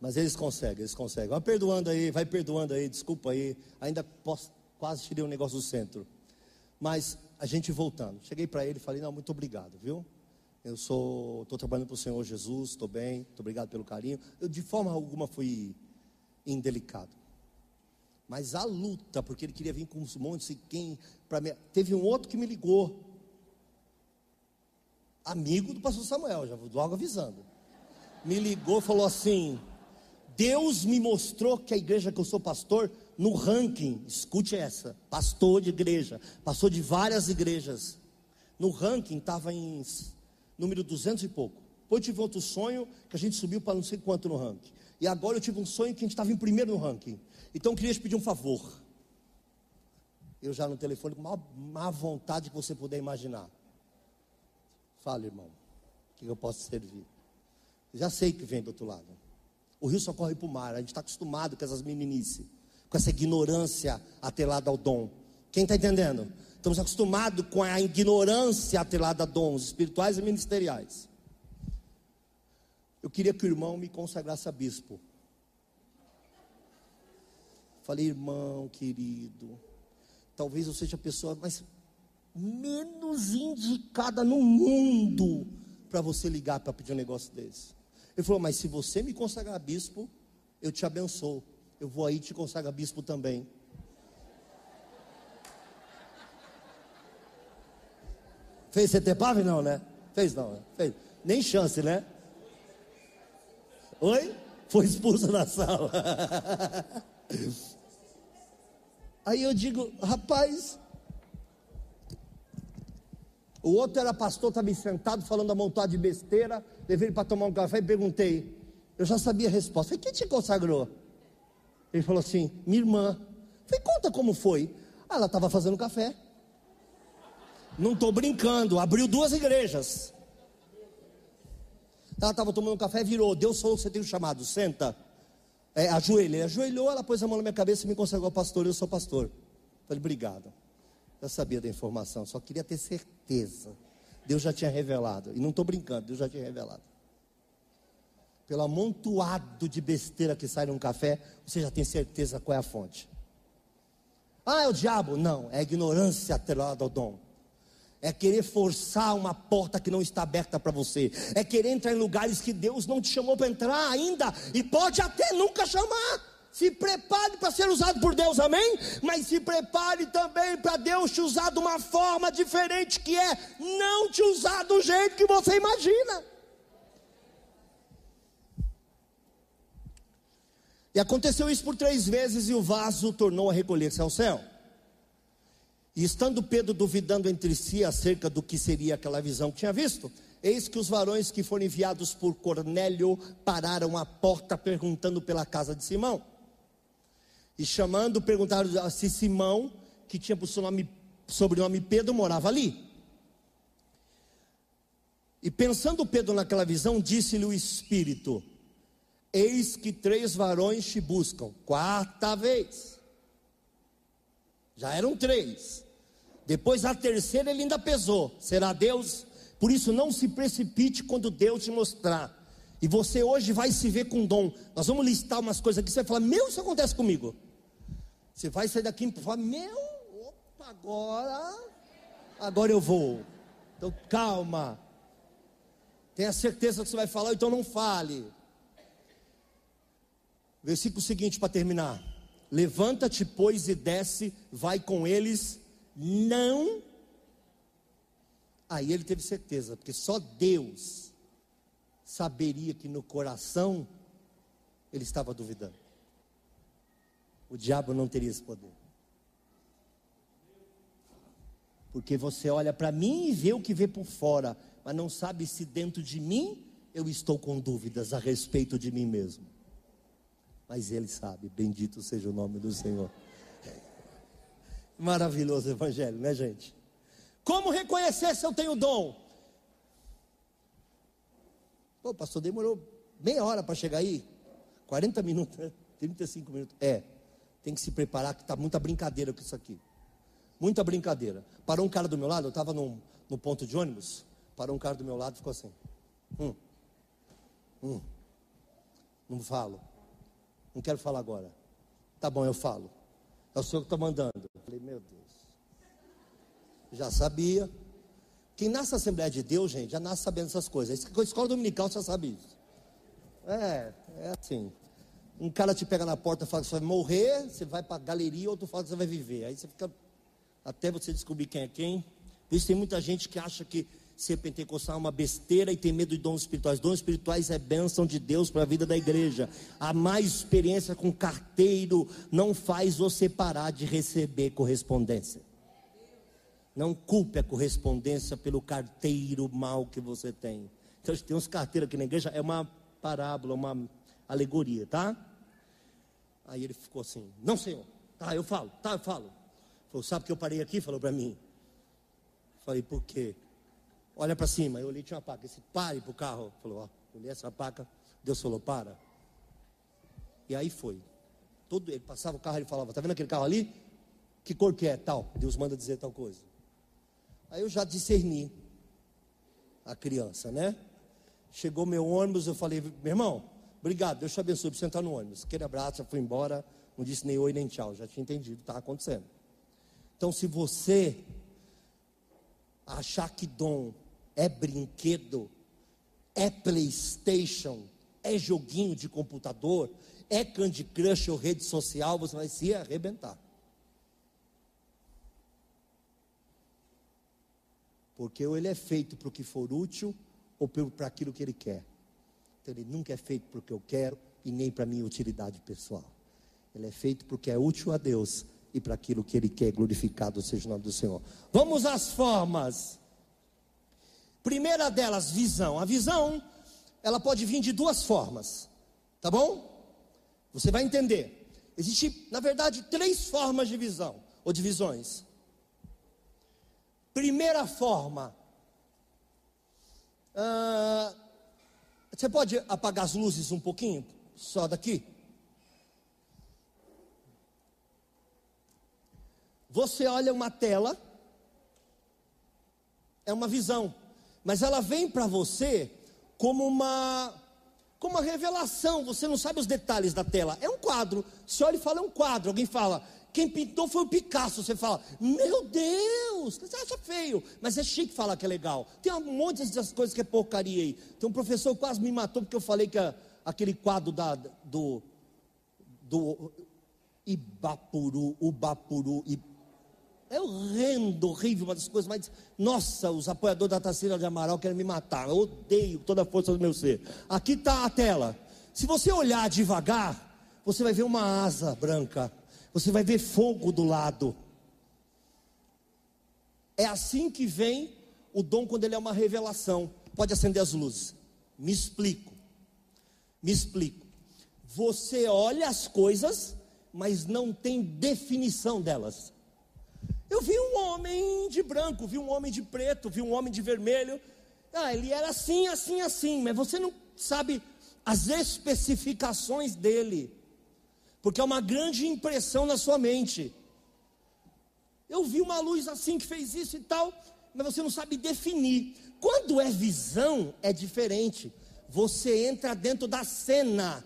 Mas eles conseguem, eles conseguem. Vai perdoando aí, vai perdoando aí, desculpa aí. Ainda posso, quase tirei um negócio do centro. Mas a gente voltando. Cheguei para ele e falei: Não, muito obrigado, viu? Eu sou, estou trabalhando para o Senhor Jesus, estou bem, muito obrigado pelo carinho. Eu de forma alguma fui indelicado. Mas a luta, porque ele queria vir com uns montes e quem. Pra me, teve um outro que me ligou amigo do pastor Samuel, já vou logo avisando. Me ligou, falou assim: Deus me mostrou que a igreja que eu sou pastor, no ranking, escute essa, pastor de igreja, pastor de várias igrejas. No ranking estava em número 200 e pouco. Depois eu tive outro sonho que a gente subiu para não sei quanto no ranking. E agora eu tive um sonho que a gente estava em primeiro no ranking. Então eu queria te pedir um favor. Eu já no telefone com a má vontade que você puder imaginar. Fala, irmão, o que eu posso servir? Já sei que vem do outro lado. O rio só corre para o mar. A gente está acostumado com essas meninices, com essa ignorância atrelada ao dom. Quem está entendendo? Estamos acostumados com a ignorância atrelada a dons espirituais e ministeriais. Eu queria que o irmão me consagrasse a bispo. Falei, irmão querido, talvez eu seja a pessoa mais menos indicada no mundo para você ligar para pedir um negócio desse. Ele falou: Mas se você me consagrar bispo, eu te abençoo. Eu vou aí te consagrar bispo também. Fez CTPAV? Não, né? Fez não, né? Fez. Nem chance, né? Oi? Foi expulso da sala. Aí eu digo, rapaz, o outro era pastor, estava sentado falando a montão de besteira. Levei ele para tomar um café e perguntei. Eu já sabia a resposta. Quem te consagrou? Ele falou assim, minha irmã. Falei, conta como foi. Ah, ela estava fazendo café. Não estou brincando, abriu duas igrejas. Ela estava tomando café, virou. Deus falou você tem um chamado, senta. É, ajoelha. Ele ajoelhou, ela pôs a mão na minha cabeça e me consagrou pastor. Eu sou pastor. Falei, obrigado. Eu sabia da informação, só queria ter certeza. Deus já tinha revelado. E não estou brincando, Deus já tinha revelado. Pelo amontoado de besteira que sai num café, você já tem certeza qual é a fonte. Ah, é o diabo? Não, é ignorância atrelada ao dom. É querer forçar uma porta que não está aberta para você. É querer entrar em lugares que Deus não te chamou para entrar ainda. E pode até nunca chamar. Se prepare para ser usado por Deus, amém? Mas se prepare também para Deus te usar de uma forma diferente, que é não te usar do jeito que você imagina. E aconteceu isso por três vezes e o vaso tornou a recolher-se ao céu. E estando Pedro duvidando entre si acerca do que seria aquela visão que tinha visto, eis que os varões que foram enviados por Cornélio pararam à porta perguntando pela casa de Simão. E chamando, perguntaram se Simão, que tinha por seu nome, sobrenome Pedro, morava ali. E pensando Pedro naquela visão, disse-lhe o Espírito: Eis que três varões te buscam, quarta vez. Já eram três. Depois a terceira ele ainda pesou: será Deus? Por isso não se precipite quando Deus te mostrar. E você hoje vai se ver com dom. Nós vamos listar umas coisas aqui. Você vai falar: Meu, isso acontece comigo. Você vai sair daqui e falar, meu, opa, agora, agora eu vou. Então calma. Tenha certeza que você vai falar, então não fale. Versículo seguinte para terminar. Levanta-te, pois, e desce, vai com eles, não. Aí ele teve certeza, porque só Deus saberia que no coração ele estava duvidando. O diabo não teria esse poder. Porque você olha para mim e vê o que vê por fora, mas não sabe se dentro de mim eu estou com dúvidas a respeito de mim mesmo. Mas ele sabe, bendito seja o nome do Senhor. Maravilhoso evangelho, né, gente? Como reconhecer se eu tenho dom? Pô, pastor, demorou meia hora para chegar aí? 40 minutos, né? 35 minutos. É, tem que se preparar que está muita brincadeira com isso aqui. Muita brincadeira. Parou um cara do meu lado, eu estava no, ponto de ônibus. Parou um cara do meu lado e ficou assim. Hum. Hum. Não falo. Não quero falar agora. Tá bom, eu falo. É o senhor que está mandando. Eu falei, meu Deus. Já sabia. Quem nasce na Assembleia de Deus, gente, já nasce sabendo essas coisas. A escola dominical já sabe isso. É, é assim. Um cara te pega na porta e fala que você vai morrer, você vai para a galeria, outro fala que você vai viver. Aí você fica até você descobrir quem é quem. Por isso tem muita gente que acha que ser pentecostal é uma besteira e tem medo de dons espirituais. Dons espirituais é bênção de Deus para a vida da igreja. A mais experiência com carteiro não faz você parar de receber correspondência. Não culpe a correspondência pelo carteiro mal que você tem. Então, tem uns carteiros aqui na igreja, é uma parábola, uma alegoria, tá? Aí ele ficou assim: Não, senhor. Tá, eu falo, tá, eu falo. Falou, sabe que eu parei aqui? Falou para mim. Falei, por quê? Olha para cima. Eu olhei, tinha uma placa. Esse pare para o carro. Falou, ó, olhei essa placa. Deus falou, para. E aí foi. Todo, ele passava o carro, ele falava, tá vendo aquele carro ali? Que cor que é? Tal. Deus manda dizer tal coisa. Aí eu já discerni a criança, né? Chegou meu ônibus, eu falei, meu irmão, obrigado, Deus te abençoe por sentar no ônibus. Aquele abraço, já fui embora, não disse nem oi nem tchau, já tinha entendido o que estava acontecendo. Então, se você achar que dom é brinquedo, é PlayStation, é joguinho de computador, é Candy Crush ou rede social, você vai se arrebentar. Porque ou ele é feito para o que for útil, ou para aquilo que ele quer. Então ele nunca é feito para o que eu quero e nem para minha utilidade pessoal. Ele é feito porque é útil a Deus e para aquilo que ele quer, glorificado seja o nome do Senhor. Vamos às formas. Primeira delas, visão. A visão, ela pode vir de duas formas, tá bom? Você vai entender. Existe, na verdade, três formas de visão ou de visões. Primeira forma, ah, você pode apagar as luzes um pouquinho, só daqui? Você olha uma tela, é uma visão mas ela vem para você como uma como uma revelação, você não sabe os detalhes da tela. É um quadro. Você olha e fala, é um quadro. Alguém fala, quem pintou foi o Picasso. Você fala, meu Deus, você acha feio, mas é chique falar que é legal. Tem um monte dessas coisas que é porcaria aí. Tem um professor que quase me matou porque eu falei que a, aquele quadro da, do, do Ibapuru, Ubapuru, Ibapuru é horrendo, horrível, uma das coisas mais. Nossa, os apoiadores da Tarsila de Amaral querem me matar. Eu odeio toda a força do meu ser. Aqui está a tela. Se você olhar devagar, você vai ver uma asa branca. Você vai ver fogo do lado. É assim que vem o dom quando ele é uma revelação. Pode acender as luzes. Me explico. Me explico. Você olha as coisas, mas não tem definição delas. Eu vi um homem de branco, vi um homem de preto, vi um homem de vermelho. Ah, ele era assim, assim, assim, mas você não sabe as especificações dele, porque é uma grande impressão na sua mente. Eu vi uma luz assim que fez isso e tal, mas você não sabe definir. Quando é visão, é diferente. Você entra dentro da cena.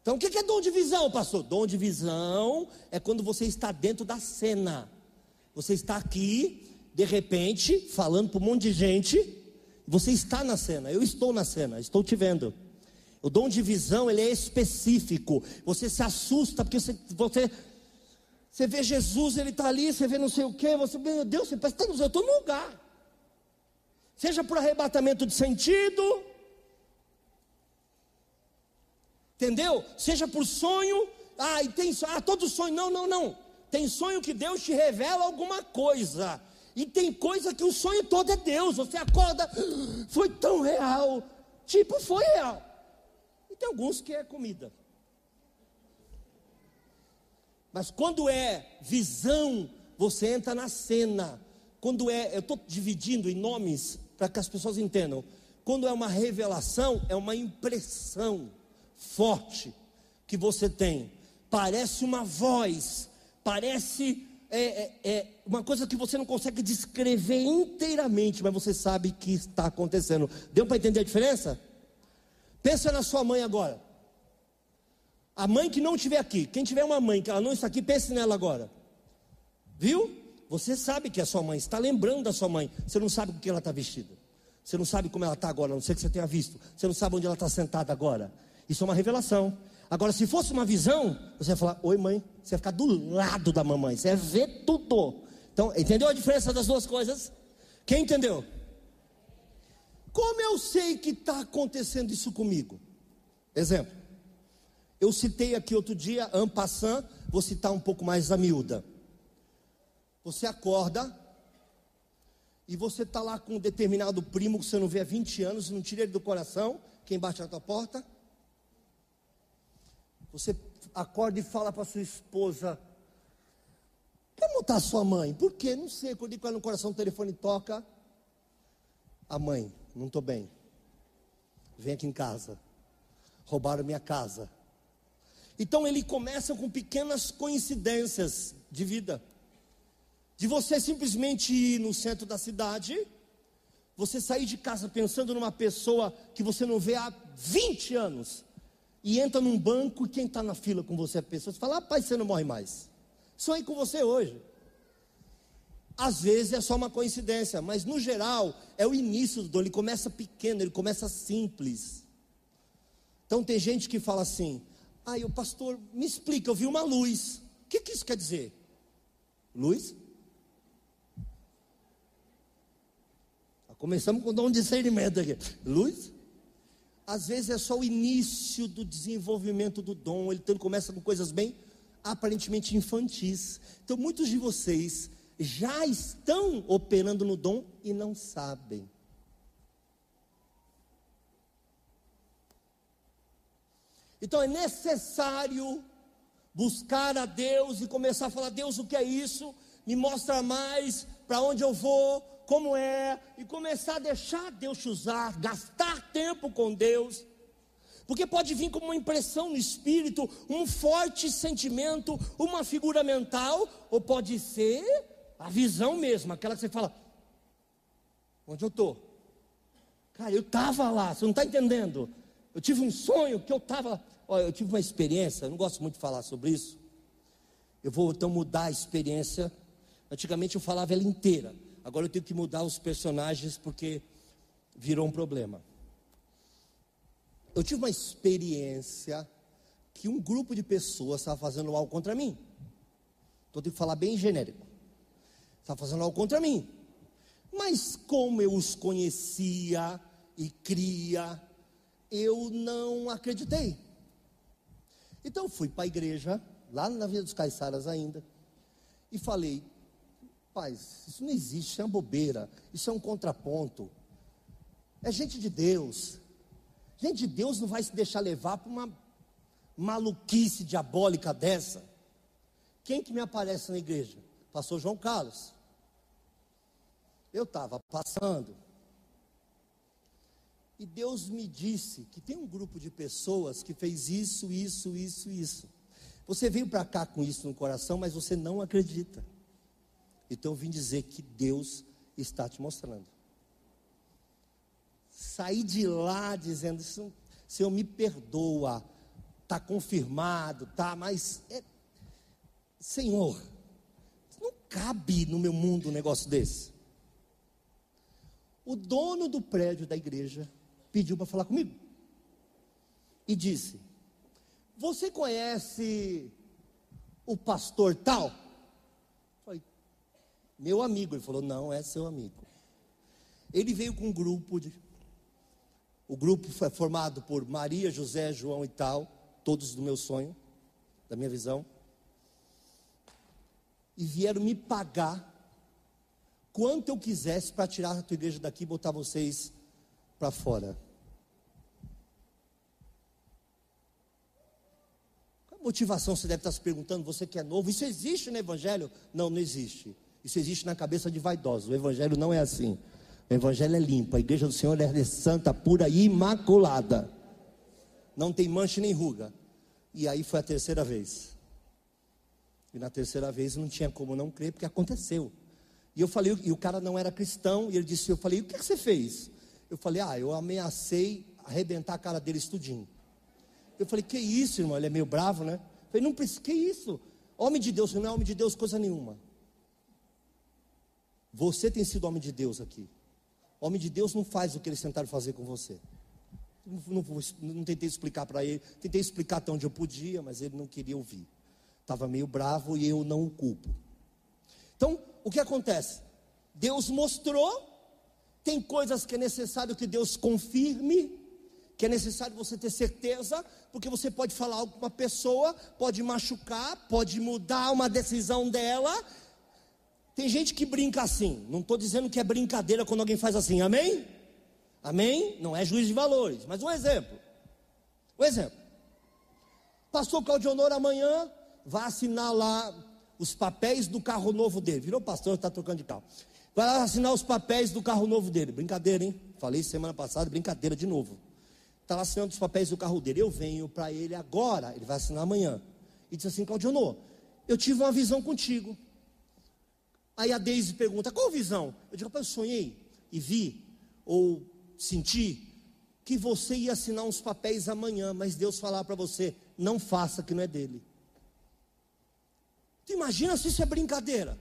Então, o que é dom de visão, pastor? Dom de visão é quando você está dentro da cena. Você está aqui, de repente, falando para um monte de gente, você está na cena, eu estou na cena, estou te vendo. O dom de visão, ele é específico. Você se assusta porque você, você, você vê Jesus, ele está ali, você vê não sei o que, você, meu Deus, você parece tá eu estou no lugar. Seja por arrebatamento de sentido, entendeu? Seja por sonho, ah, e tem ah, todo sonho, não, não, não. Tem sonho que Deus te revela alguma coisa. E tem coisa que o sonho todo é Deus. Você acorda, foi tão real. Tipo, foi real. E tem alguns que é comida. Mas quando é visão, você entra na cena. Quando é, eu estou dividindo em nomes para que as pessoas entendam. Quando é uma revelação, é uma impressão forte que você tem. Parece uma voz, parece é, é, é, uma coisa que você não consegue descrever inteiramente, mas você sabe que está acontecendo. Deu para entender a diferença? Pensa na sua mãe agora. A mãe que não estiver aqui, quem tiver uma mãe que ela não está aqui, pense nela agora. Viu? Você sabe que é sua mãe, está lembrando da sua mãe. Você não sabe com que ela está vestida. Você não sabe como ela está agora, a não sei que você tenha visto. Você não sabe onde ela está sentada agora. Isso é uma revelação. Agora, se fosse uma visão, você ia falar: Oi, mãe. Você ia ficar do lado da mamãe. Você ia ver tudo. Então, entendeu a diferença das duas coisas? Quem entendeu? Como eu sei que está acontecendo isso comigo? Exemplo. Eu citei aqui outro dia, Ampassan, vou citar um pouco mais a miúda. Você acorda e você está lá com um determinado primo que você não vê há 20 anos, não tira ele do coração, quem bate na tua porta. Você acorda e fala para sua esposa: Como está sua mãe? Por quê? Não sei. Acordei com ela no coração, o telefone toca. A mãe, não estou bem. Vem aqui em casa. Roubaram minha casa. Então ele começa com pequenas coincidências de vida. De você simplesmente ir no centro da cidade, você sair de casa pensando numa pessoa que você não vê há 20 anos, e entra num banco e quem está na fila com você é a pessoa, você fala, rapaz, você não morre mais. Sonhei com você hoje. Às vezes é só uma coincidência, mas no geral é o início do dom, ele começa pequeno, ele começa simples. Então tem gente que fala assim: ah, o pastor, me explica, eu vi uma luz. O que, que isso quer dizer? Luz? Ah, começamos com um discernimento aqui. Luz? Às vezes é só o início do desenvolvimento do dom. Ele começa com coisas bem aparentemente infantis. Então muitos de vocês já estão operando no dom e não sabem. Então é necessário buscar a Deus e começar a falar: Deus, o que é isso? Me mostra mais para onde eu vou, como é, e começar a deixar Deus te usar, gastar tempo com Deus. Porque pode vir como uma impressão no espírito, um forte sentimento, uma figura mental, ou pode ser a visão mesmo, aquela que você fala: onde eu estou? Cara, eu estava lá, você não está entendendo. Eu tive um sonho que eu estava. Olha, eu tive uma experiência, eu não gosto muito de falar sobre isso. Eu vou então mudar a experiência. Antigamente eu falava ela inteira. Agora eu tenho que mudar os personagens porque virou um problema. Eu tive uma experiência que um grupo de pessoas estava fazendo algo contra mim. Estou tendo que falar bem genérico. Estava fazendo algo contra mim. Mas como eu os conhecia e cria, eu não acreditei. Então fui para a igreja, lá na Vila dos Caiçaras ainda, e falei: Paz, isso não existe, isso é uma bobeira, isso é um contraponto. É gente de Deus. Gente de Deus não vai se deixar levar para uma maluquice diabólica dessa. Quem que me aparece na igreja? Pastor João Carlos. Eu estava passando, e Deus me disse que tem um grupo de pessoas que fez isso, isso, isso, isso. Você veio para cá com isso no coração, mas você não acredita. Então vim dizer que Deus está te mostrando. Saí de lá dizendo: Senhor, me perdoa, está confirmado, tá, mas é, Senhor, não cabe no meu mundo um negócio desse. O dono do prédio da igreja pediu para falar comigo. e disse: Você conhece o pastor tal? Meu amigo. Ele falou: Não, é seu amigo. Ele veio com um grupo de. O grupo foi formado por Maria, José, João e tal, todos do meu sonho, da minha visão. E vieram me pagar quanto eu quisesse para tirar a tua igreja daqui e botar vocês para fora. Qual motivação você deve estar se perguntando? Você que é novo, isso existe no Evangelho? Não, não existe. Isso existe na cabeça de vaidosos. O Evangelho não é assim. O Evangelho é limpo. A igreja do Senhor é santa, pura e imaculada. Não tem mancha nem ruga. E aí foi a terceira vez. E na terceira vez não tinha como não crer, porque aconteceu. E eu falei, e o cara não era cristão, e ele disse: Eu falei, o que, que você fez? Eu falei, ah, eu ameacei arrebentar a cara dele estudinho. Eu falei, que isso, irmão? Ele é meio bravo, né? Eu falei, não precisa, que isso? Homem de Deus, não é homem de Deus, coisa nenhuma. Você tem sido homem de Deus aqui. Homem de Deus não faz o que eles tentaram fazer com você. Não, não, não tentei explicar para ele, tentei explicar até onde eu podia, mas ele não queria ouvir. Estava meio bravo e eu não o culpo. Então, o que acontece? Deus mostrou tem coisas que é necessário que Deus confirme, que é necessário você ter certeza, porque você pode falar algo com uma pessoa, pode machucar, pode mudar uma decisão dela. Tem gente que brinca assim, não estou dizendo que é brincadeira quando alguém faz assim, amém? Amém? Não é juiz de valores, mas um exemplo. Um exemplo. Pastor Claudionor amanhã vai assinar lá os papéis do carro novo dele. Virou pastor, está trocando de carro. Vai lá assinar os papéis do carro novo dele. Brincadeira, hein? Falei semana passada, brincadeira de novo. Está lá assinando os papéis do carro dele. Eu venho para ele agora, ele vai assinar amanhã. E diz assim, Claudionô, eu tive uma visão contigo. Aí a Deise pergunta, qual visão? Eu digo, eu sonhei e vi, ou senti, que você ia assinar uns papéis amanhã, mas Deus falar para você, não faça que não é dele. Tu imagina se isso é brincadeira?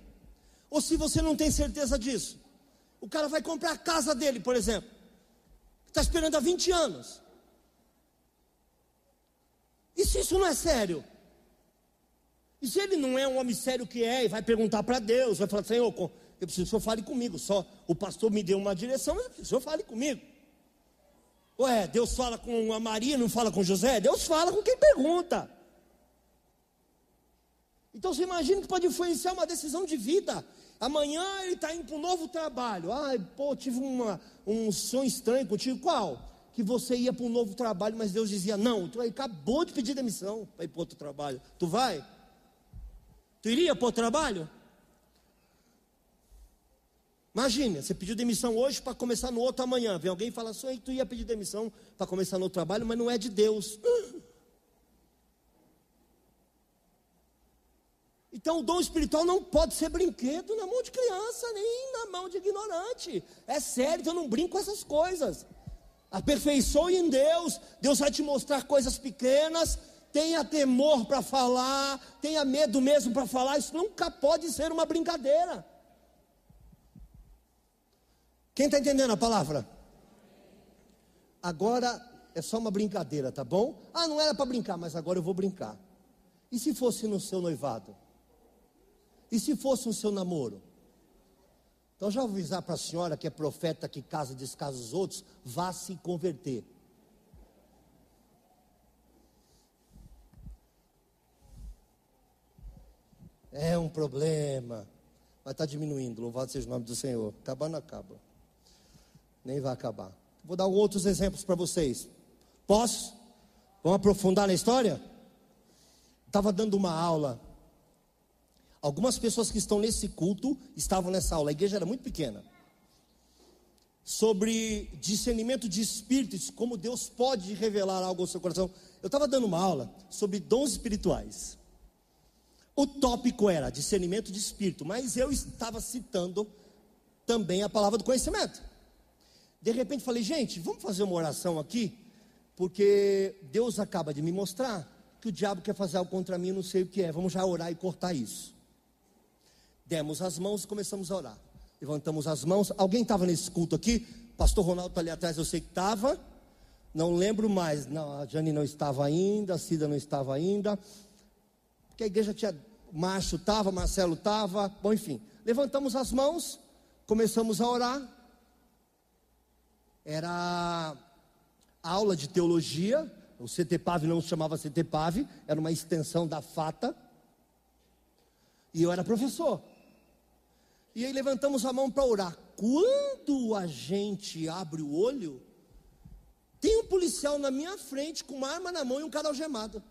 Ou se você não tem certeza disso. O cara vai comprar a casa dele, por exemplo. Está esperando há 20 anos. E se isso não é sério? E se ele não é um homem sério que é, e vai perguntar para Deus, vai falar, Senhor, eu preciso que o Senhor fale comigo. Só o pastor me deu uma direção, mas o Senhor fale comigo. Ué, Deus fala com a Maria, não fala com José? Deus fala com quem pergunta. Então você imagina que pode influenciar uma decisão de vida. Amanhã ele está indo para um novo trabalho. Ai, pô, tive uma, um sonho estranho contigo. Qual? Que você ia para um novo trabalho, mas Deus dizia: Não, tu acabou de pedir demissão para ir para outro trabalho. Tu vai? Tu iria outro trabalho? Imagina, você pediu demissão hoje para começar no outro amanhã. Vem alguém e fala: que tu ia pedir demissão para começar no outro trabalho, mas não é de Deus. Então o dom espiritual não pode ser brinquedo na mão de criança, nem na mão de ignorante. É sério, então não brinco com essas coisas. Aperfeiçoe em Deus, Deus vai te mostrar coisas pequenas. Tenha temor para falar, tenha medo mesmo para falar, isso nunca pode ser uma brincadeira. Quem está entendendo a palavra? Agora é só uma brincadeira, tá bom? Ah, não era para brincar, mas agora eu vou brincar. E se fosse no seu noivado? E se fosse o seu namoro? Então já vou avisar para a senhora que é profeta que casa e descasa os outros, vá se converter. É um problema. Mas está diminuindo, louvado seja o nome do Senhor. Acabando, acaba. Nem vai acabar. Vou dar outros exemplos para vocês. Posso? Vamos aprofundar na história? Estava dando uma aula Algumas pessoas que estão nesse culto estavam nessa aula, a igreja era muito pequena. Sobre discernimento de espíritos, como Deus pode revelar algo ao seu coração. Eu estava dando uma aula sobre dons espirituais. O tópico era discernimento de espírito, mas eu estava citando também a palavra do conhecimento. De repente falei, gente, vamos fazer uma oração aqui, porque Deus acaba de me mostrar que o diabo quer fazer algo contra mim, não sei o que é. Vamos já orar e cortar isso. Demos as mãos e começamos a orar. Levantamos as mãos. Alguém estava nesse culto aqui? Pastor Ronaldo está ali atrás, eu sei que estava. Não lembro mais. Não, a Jane não estava ainda, a Cida não estava ainda. Porque a igreja tinha. Márcio estava, Marcelo estava. Bom, enfim. Levantamos as mãos, começamos a orar. Era aula de teologia. O CTPAV não se chamava CTPAV, era uma extensão da FATA. E eu era professor. E aí levantamos a mão para orar. Quando a gente abre o olho, tem um policial na minha frente com uma arma na mão e um cara algemado.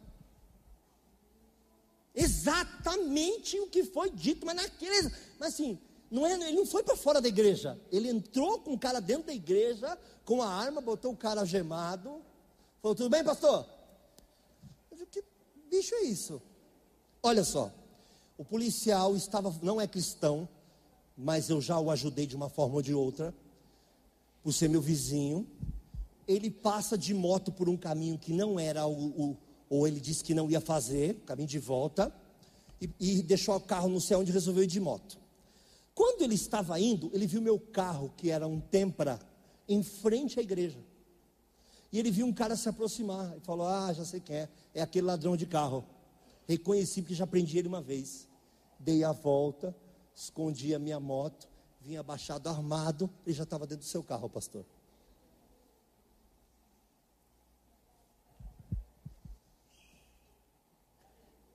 Exatamente o que foi dito, mas naquele. Mas assim, não é, ele não foi para fora da igreja. Ele entrou com o cara dentro da igreja, com a arma, botou o cara algemado. Falou: Tudo bem, pastor? Eu digo, que bicho é isso? Olha só, o policial estava, não é cristão, mas eu já o ajudei de uma forma ou de outra, por ser meu vizinho. Ele passa de moto por um caminho que não era o, o ou ele disse que não ia fazer, caminho de volta, e, e deixou o carro no céu onde resolveu ir de moto. Quando ele estava indo, ele viu meu carro, que era um Tempra, em frente à igreja. E ele viu um cara se aproximar e falou: Ah, já sei quem é, é aquele ladrão de carro. Reconheci porque já prendi ele uma vez. Dei a volta, escondi a minha moto, vim abaixado armado, e já estava dentro do seu carro, pastor.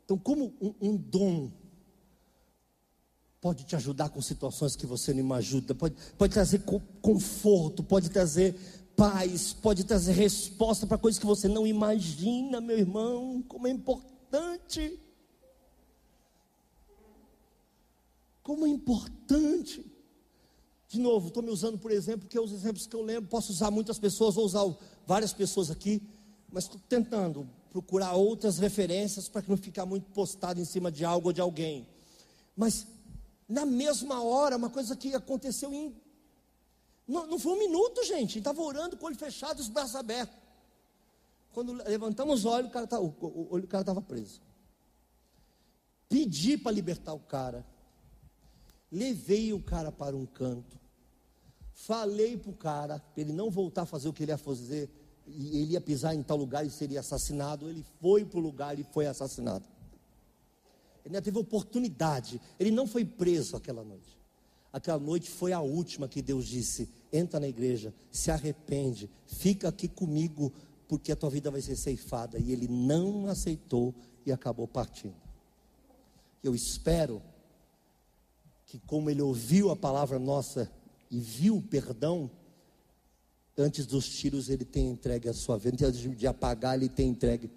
Então, como um, um dom pode te ajudar com situações que você não ajuda, pode, pode trazer conforto, pode trazer paz, pode trazer resposta para coisas que você não imagina, meu irmão, como é importante. Como é importante. De novo, estou me usando por exemplo, porque é os exemplos que eu lembro, posso usar muitas pessoas, vou usar várias pessoas aqui, mas estou tentando procurar outras referências para que não ficar muito postado em cima de algo ou de alguém. Mas na mesma hora, uma coisa que aconteceu em. Não, não foi um minuto, gente. Estava orando com o olho fechado, os braços abertos. Quando levantamos os olhos, o cara tá, estava preso. Pedi para libertar o cara. Levei o cara para um canto. Falei para o cara, para ele não voltar a fazer o que ele ia fazer e ele ia pisar em tal lugar e seria assassinado. Ele foi para o lugar e foi assassinado. Ele teve oportunidade. Ele não foi preso aquela noite. Aquela noite foi a última que Deus disse: entra na igreja, se arrepende, fica aqui comigo, porque a tua vida vai ser ceifada. E ele não aceitou e acabou partindo. Eu espero que, como ele ouviu a palavra nossa e viu o perdão, antes dos tiros ele tem entregue a sua vida, antes de apagar ele tem entregue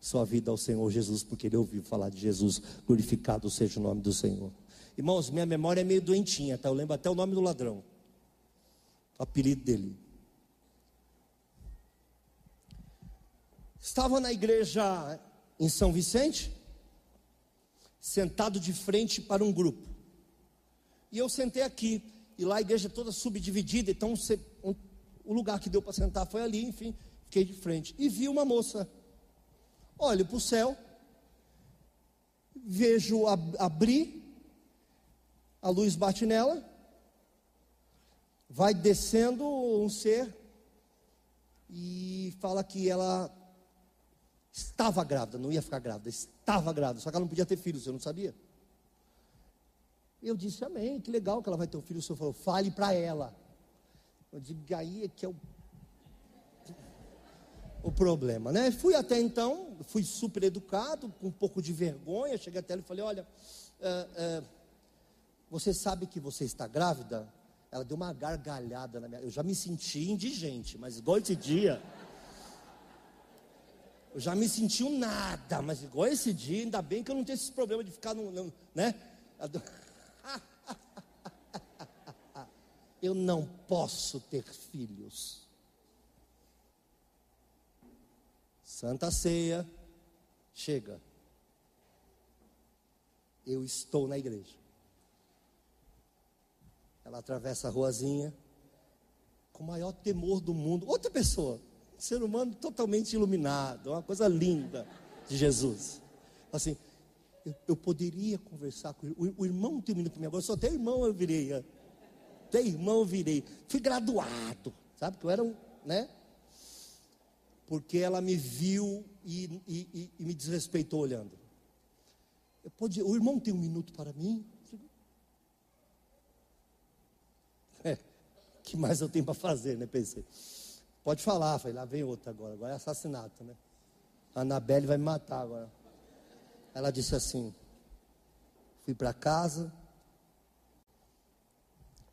sua vida ao Senhor Jesus, porque ele ouviu falar de Jesus, glorificado seja o nome do Senhor. Irmãos, minha memória é meio doentinha, tá? Eu lembro até o nome do ladrão, o apelido dele. Estava na igreja em São Vicente, sentado de frente para um grupo. E eu sentei aqui, e lá a igreja toda subdividida, então o lugar que deu para sentar foi ali, enfim, fiquei de frente. E vi uma moça. Olho para o céu, vejo ab abrir, a luz bate nela, vai descendo um ser e fala que ela estava grávida, não ia ficar grávida, estava grávida, só que ela não podia ter filhos, eu não sabia. Eu disse, amém, que legal que ela vai ter um filho. O senhor falou, fale para ela. Eu digo, aí é que é o, o problema, né? Fui até então, fui super educado, com um pouco de vergonha, cheguei até ela e falei, olha, é, é, você sabe que você está grávida? Ela deu uma gargalhada na minha. Eu já me senti indigente, mas igual esse dia. Eu já me senti um nada, mas igual esse dia, ainda bem que eu não tenho esse problema de ficar no, no né? Eu não posso ter filhos. Santa Ceia, chega. Eu estou na igreja. Ela atravessa a ruazinha, com o maior temor do mundo. Outra pessoa, um ser humano totalmente iluminado, uma coisa linda de Jesus. Assim, eu, eu poderia conversar com o, o irmão tem um minuto mim agora, só até irmão eu virei até irmão virei. Fui graduado, sabe? Que eu era um, né? porque ela me viu e, e, e, me desrespeitou olhando. Eu pode, o irmão tem um minuto para mim? É, que mais eu tenho para fazer, né? Pensei. Pode falar, falei, lá vem outra agora, agora é assassinato, né? A Anabelle vai me matar agora. Ela disse assim: fui para casa,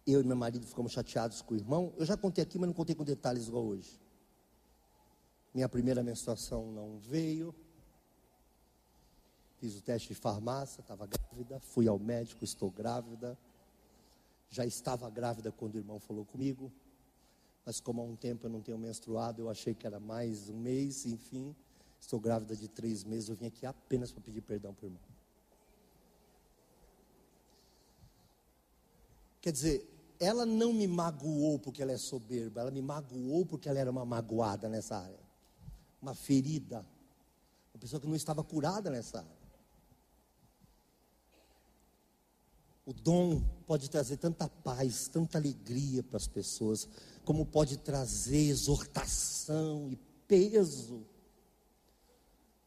eu e meu marido ficamos chateados com o irmão. Eu já contei aqui, mas não contei com detalhes igual hoje. Minha primeira menstruação não veio. Fiz o teste de farmácia, estava grávida. Fui ao médico, estou grávida. Já estava grávida quando o irmão falou comigo. Mas como há um tempo eu não tenho menstruado, eu achei que era mais um mês, enfim. Estou grávida de três meses. Eu vim aqui apenas para pedir perdão para o irmão. Quer dizer, ela não me magoou porque ela é soberba, ela me magoou porque ela era uma magoada nessa área, uma ferida, uma pessoa que não estava curada nessa área. O dom pode trazer tanta paz, tanta alegria para as pessoas, como pode trazer exortação e peso.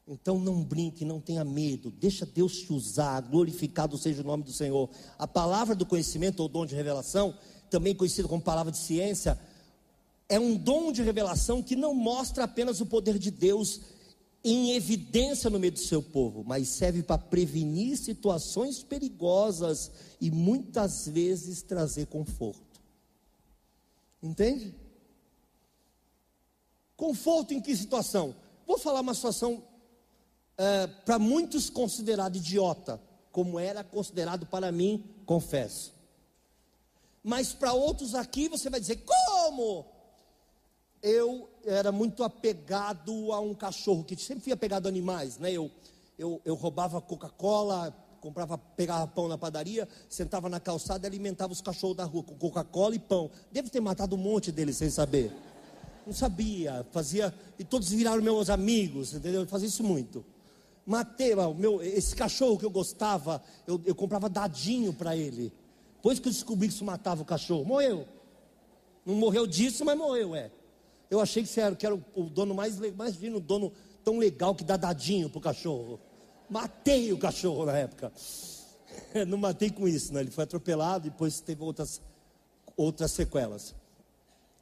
Então não brinque, não tenha medo, deixa Deus te usar, glorificado seja o nome do Senhor. A palavra do conhecimento ou dom de revelação, também conhecido como palavra de ciência, é um dom de revelação que não mostra apenas o poder de Deus em evidência no meio do seu povo, mas serve para prevenir situações perigosas e muitas vezes trazer conforto. Entende? Conforto em que situação? Vou falar uma situação é, para muitos considerado idiota, como era considerado para mim, confesso. Mas para outros aqui você vai dizer: como? Eu era muito apegado a um cachorro, que sempre fui apegado a animais, né? Eu, eu, eu roubava Coca-Cola, comprava, pegava pão na padaria, sentava na calçada e alimentava os cachorros da rua com Coca-Cola e pão. Devo ter matado um monte deles sem saber. Não sabia, fazia, e todos viraram meus amigos, entendeu? Eu fazia isso muito. Matei, meu, esse cachorro que eu gostava, eu, eu comprava dadinho para ele. Depois que eu descobri que isso matava o cachorro, morreu. Não morreu disso, mas morreu, é. Eu achei que você era, que era o, dono mais legal, imagina o dono tão legal que dá dadinho pro cachorro. Matei o cachorro na época. Não matei com isso, né? Ele foi atropelado e depois teve outras, outras sequelas.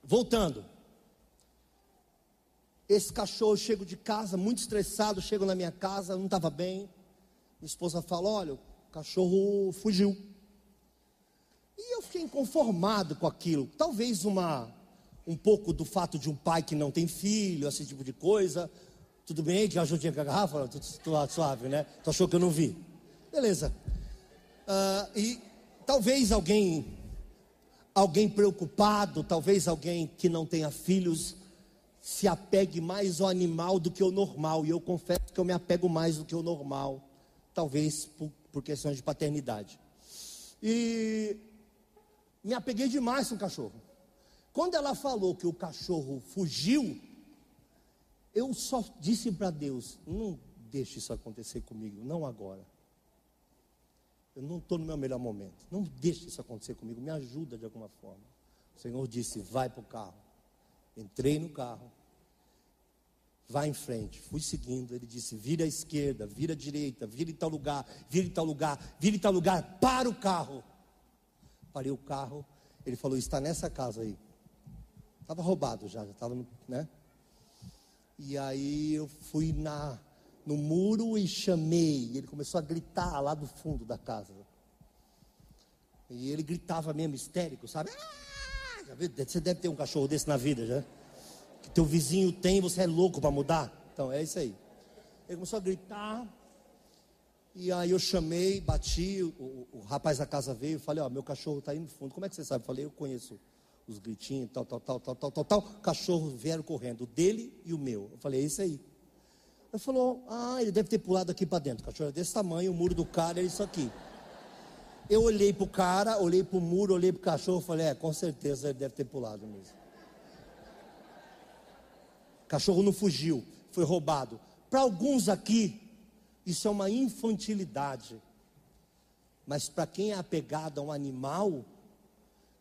Voltando. Esse cachorro, chego de casa, muito estressado, chego na minha casa, não estava bem. Minha esposa fala: Olha, o cachorro fugiu. E eu fiquei inconformado com aquilo. Talvez uma, um pouco do fato de um pai que não tem filho, esse tipo de coisa. Tudo bem, que ajudinha com a garrafa? Tudo, tudo suave, né? Tu achou que eu não vi? Beleza. Uh, e talvez alguém, alguém preocupado, talvez alguém que não tenha filhos, se apegue mais ao animal do que ao normal. E eu confesso que eu me apego mais do que ao normal. Talvez por, por questões de paternidade. E me apeguei demais com o cachorro. Quando ela falou que o cachorro fugiu, eu só disse para Deus: não deixe isso acontecer comigo, não agora. Eu não estou no meu melhor momento. Não deixe isso acontecer comigo, me ajuda de alguma forma. O Senhor disse: vai para o carro. Entrei no carro. Vai em frente. Fui seguindo. Ele disse: vira à esquerda, vira à direita, vira em tal lugar, vira em tal lugar, vira em tal lugar. Para o carro. Parei o carro. Ele falou: está nessa casa aí. Estava roubado já, já estava, né? E aí eu fui na, no muro e chamei. Ele começou a gritar lá do fundo da casa. E ele gritava mesmo, histérico, sabe? Ah! Você deve ter um cachorro desse na vida já. Que teu vizinho tem, você é louco para mudar. Então, é isso aí. Ele começou a gritar. E aí eu chamei, bati, o, o, rapaz da casa veio, falei, ó, meu cachorro está aí no fundo. Como é que você sabe? Eu falei, eu conheço os gritinhos, tal, tal, tal, tal, tal, tal, tal. Cachorro vieram correndo, o dele e o meu. Eu falei, é isso aí. Ele falou, ah, ele deve ter pulado aqui para dentro. O cachorro é desse tamanho, o muro do cara é isso aqui. Eu olhei para o cara, olhei para o muro, olhei para o cachorro, falei, é, com certeza ele deve ter pulado mesmo. Cachorro não fugiu, foi roubado. Para alguns aqui, isso é uma infantilidade. Mas para quem é apegado a um animal,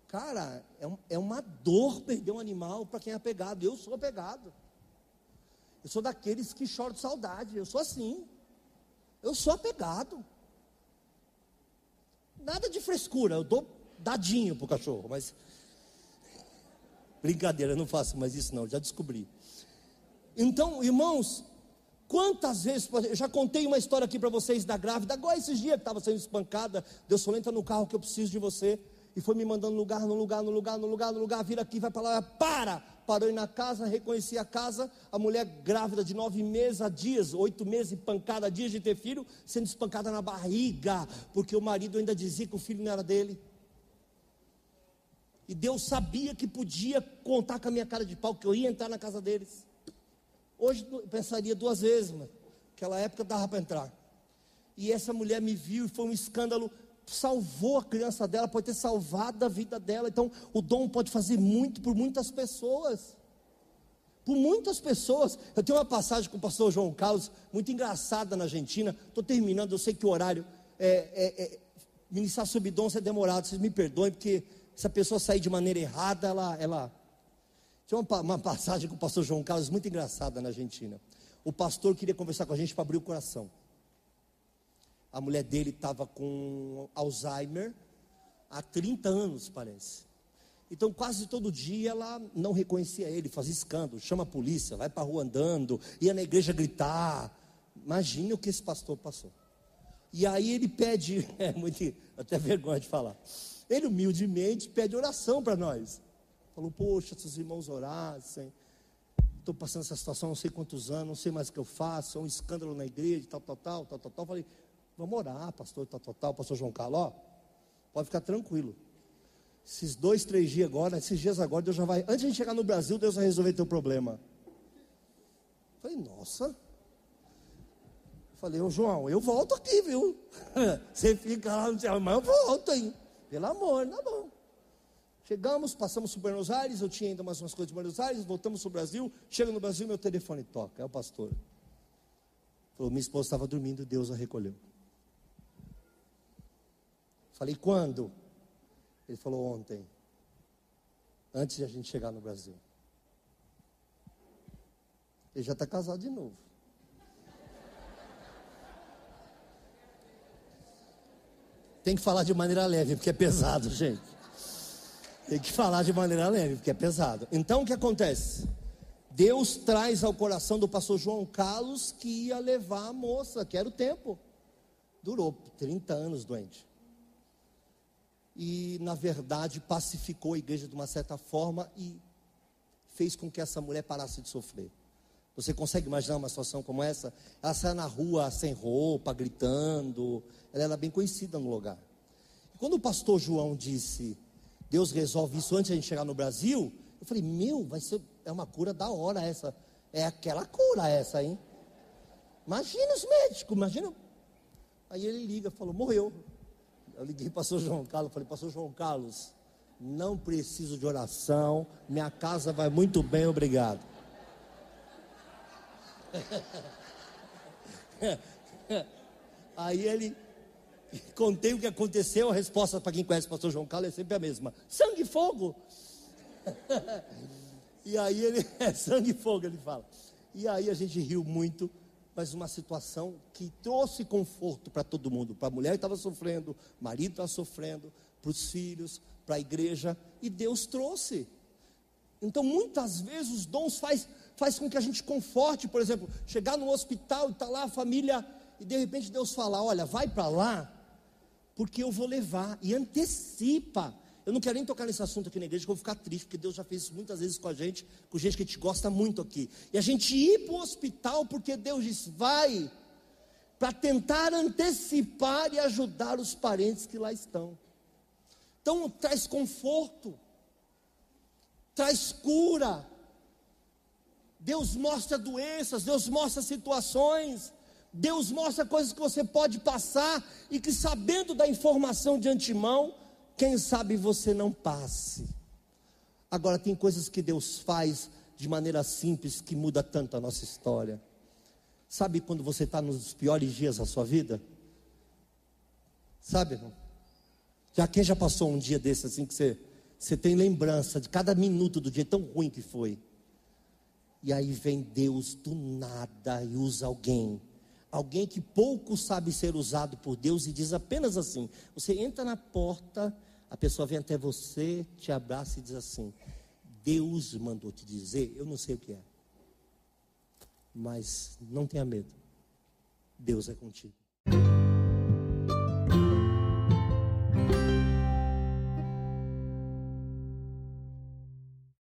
cara, é, um, é uma dor perder um animal para quem é apegado. Eu sou apegado. Eu sou daqueles que choram de saudade. Eu sou assim. Eu sou apegado. Nada de frescura. Eu dou dadinho pro cachorro, mas. Brincadeira, eu não faço mais isso, não. Já descobri. Então, irmãos, quantas vezes. Eu já contei uma história aqui para vocês da grávida. Agora, esses dias que estava sendo espancada. Deus falou: entra no carro que eu preciso de você e foi me mandando lugar, no lugar, no lugar, no lugar, no lugar, vira aqui, vai para lá, para! Parou na casa, reconheci a casa, a mulher grávida de nove meses a dias, oito meses, pancada a dias de ter filho, sendo espancada na barriga, porque o marido ainda dizia que o filho não era dele. E Deus sabia que podia contar com a minha cara de pau, que eu ia entrar na casa deles. Hoje pensaria duas vezes, mas naquela época dava para entrar. E essa mulher me viu e foi um escândalo salvou a criança dela, pode ter salvado a vida dela. Então, o dom pode fazer muito por muitas pessoas. Por muitas pessoas. Eu tenho uma passagem com o pastor João Carlos, muito engraçada na Argentina. Estou terminando, eu sei que o horário é, é, é ministrar sobre dons é demorado. Vocês me perdoem, porque se a pessoa sair de maneira errada, ela. ela... Tinha uma, uma passagem com o pastor João Carlos, muito engraçada na Argentina. O pastor queria conversar com a gente para abrir o coração. A mulher dele estava com Alzheimer há 30 anos, parece. Então, quase todo dia ela não reconhecia ele, fazia escândalo, chama a polícia, vai para a rua andando, ia na igreja gritar. Imagine o que esse pastor passou. E aí ele pede, é muito, até vergonha de falar. Ele humildemente pede oração para nós. Falou, poxa, se os irmãos orassem, estou passando essa situação não sei quantos anos, não sei mais o que eu faço, é um escândalo na igreja, tal, tal, tal, tal, tal, tal. Falei, Vamos orar, pastor tal, tal, tal, pastor João Carlos, ó, pode ficar tranquilo. Esses dois, três dias agora, esses dias agora, Deus já vai. Antes de chegar no Brasil, Deus vai resolver teu problema. Falei, nossa. Falei, ô João, eu volto aqui, viu? Você fica lá mas eu volto, hein? Pelo amor, tá bom. Chegamos, passamos por Buenos Aires, eu tinha ainda mais umas coisas de Buenos Aires, voltamos para o Brasil, chega no Brasil, meu telefone toca, é o pastor. Falou, minha esposa estava dormindo, Deus a recolheu. Falei, quando? Ele falou, ontem. Antes de a gente chegar no Brasil. Ele já está casado de novo. Tem que falar de maneira leve, porque é pesado, gente. Tem que falar de maneira leve, porque é pesado. Então o que acontece? Deus traz ao coração do pastor João Carlos que ia levar a moça, que era o tempo. Durou 30 anos doente e, na verdade, pacificou a igreja de uma certa forma e fez com que essa mulher parasse de sofrer. Você consegue imaginar uma situação como essa? Ela saia na rua sem roupa, gritando. Ela era bem conhecida no lugar. E quando o pastor João disse, Deus resolve isso antes de a gente chegar no Brasil, eu falei, meu, vai ser, é uma cura da hora essa. É aquela cura essa, hein? Imagina os médicos, imagina. Aí ele liga, falou, morreu. Eu liguei para o pastor João Carlos, falei, pastor João Carlos, não preciso de oração, minha casa vai muito bem, obrigado. Aí ele contei o que aconteceu, a resposta para quem conhece o pastor João Carlos é sempre a mesma: sangue e fogo. e aí ele é sangue e fogo, ele fala. E aí a gente riu muito mas uma situação que trouxe conforto para todo mundo, para a mulher que estava sofrendo, marido estava sofrendo, para os filhos, para a igreja, e Deus trouxe. Então, muitas vezes os dons faz, faz com que a gente conforte, por exemplo, chegar no hospital e está lá a família, e de repente Deus fala: olha, vai para lá, porque eu vou levar, e antecipa eu não quero nem tocar nesse assunto aqui na igreja, que eu vou ficar triste, porque Deus já fez isso muitas vezes com a gente, com gente que a gente gosta muito aqui. E a gente ir para o hospital, porque Deus disse, vai, para tentar antecipar e ajudar os parentes que lá estão. Então, traz conforto, traz cura. Deus mostra doenças, Deus mostra situações, Deus mostra coisas que você pode passar e que, sabendo da informação de antemão, quem sabe você não passe. Agora, tem coisas que Deus faz de maneira simples que muda tanto a nossa história. Sabe quando você está nos piores dias da sua vida? Sabe? Não? Já quem já passou um dia desse assim que você, você tem lembrança de cada minuto do dia tão ruim que foi? E aí vem Deus do nada e usa alguém. Alguém que pouco sabe ser usado por Deus e diz apenas assim: você entra na porta, a pessoa vem até você, te abraça e diz assim: Deus mandou te dizer, eu não sei o que é. Mas não tenha medo. Deus é contigo.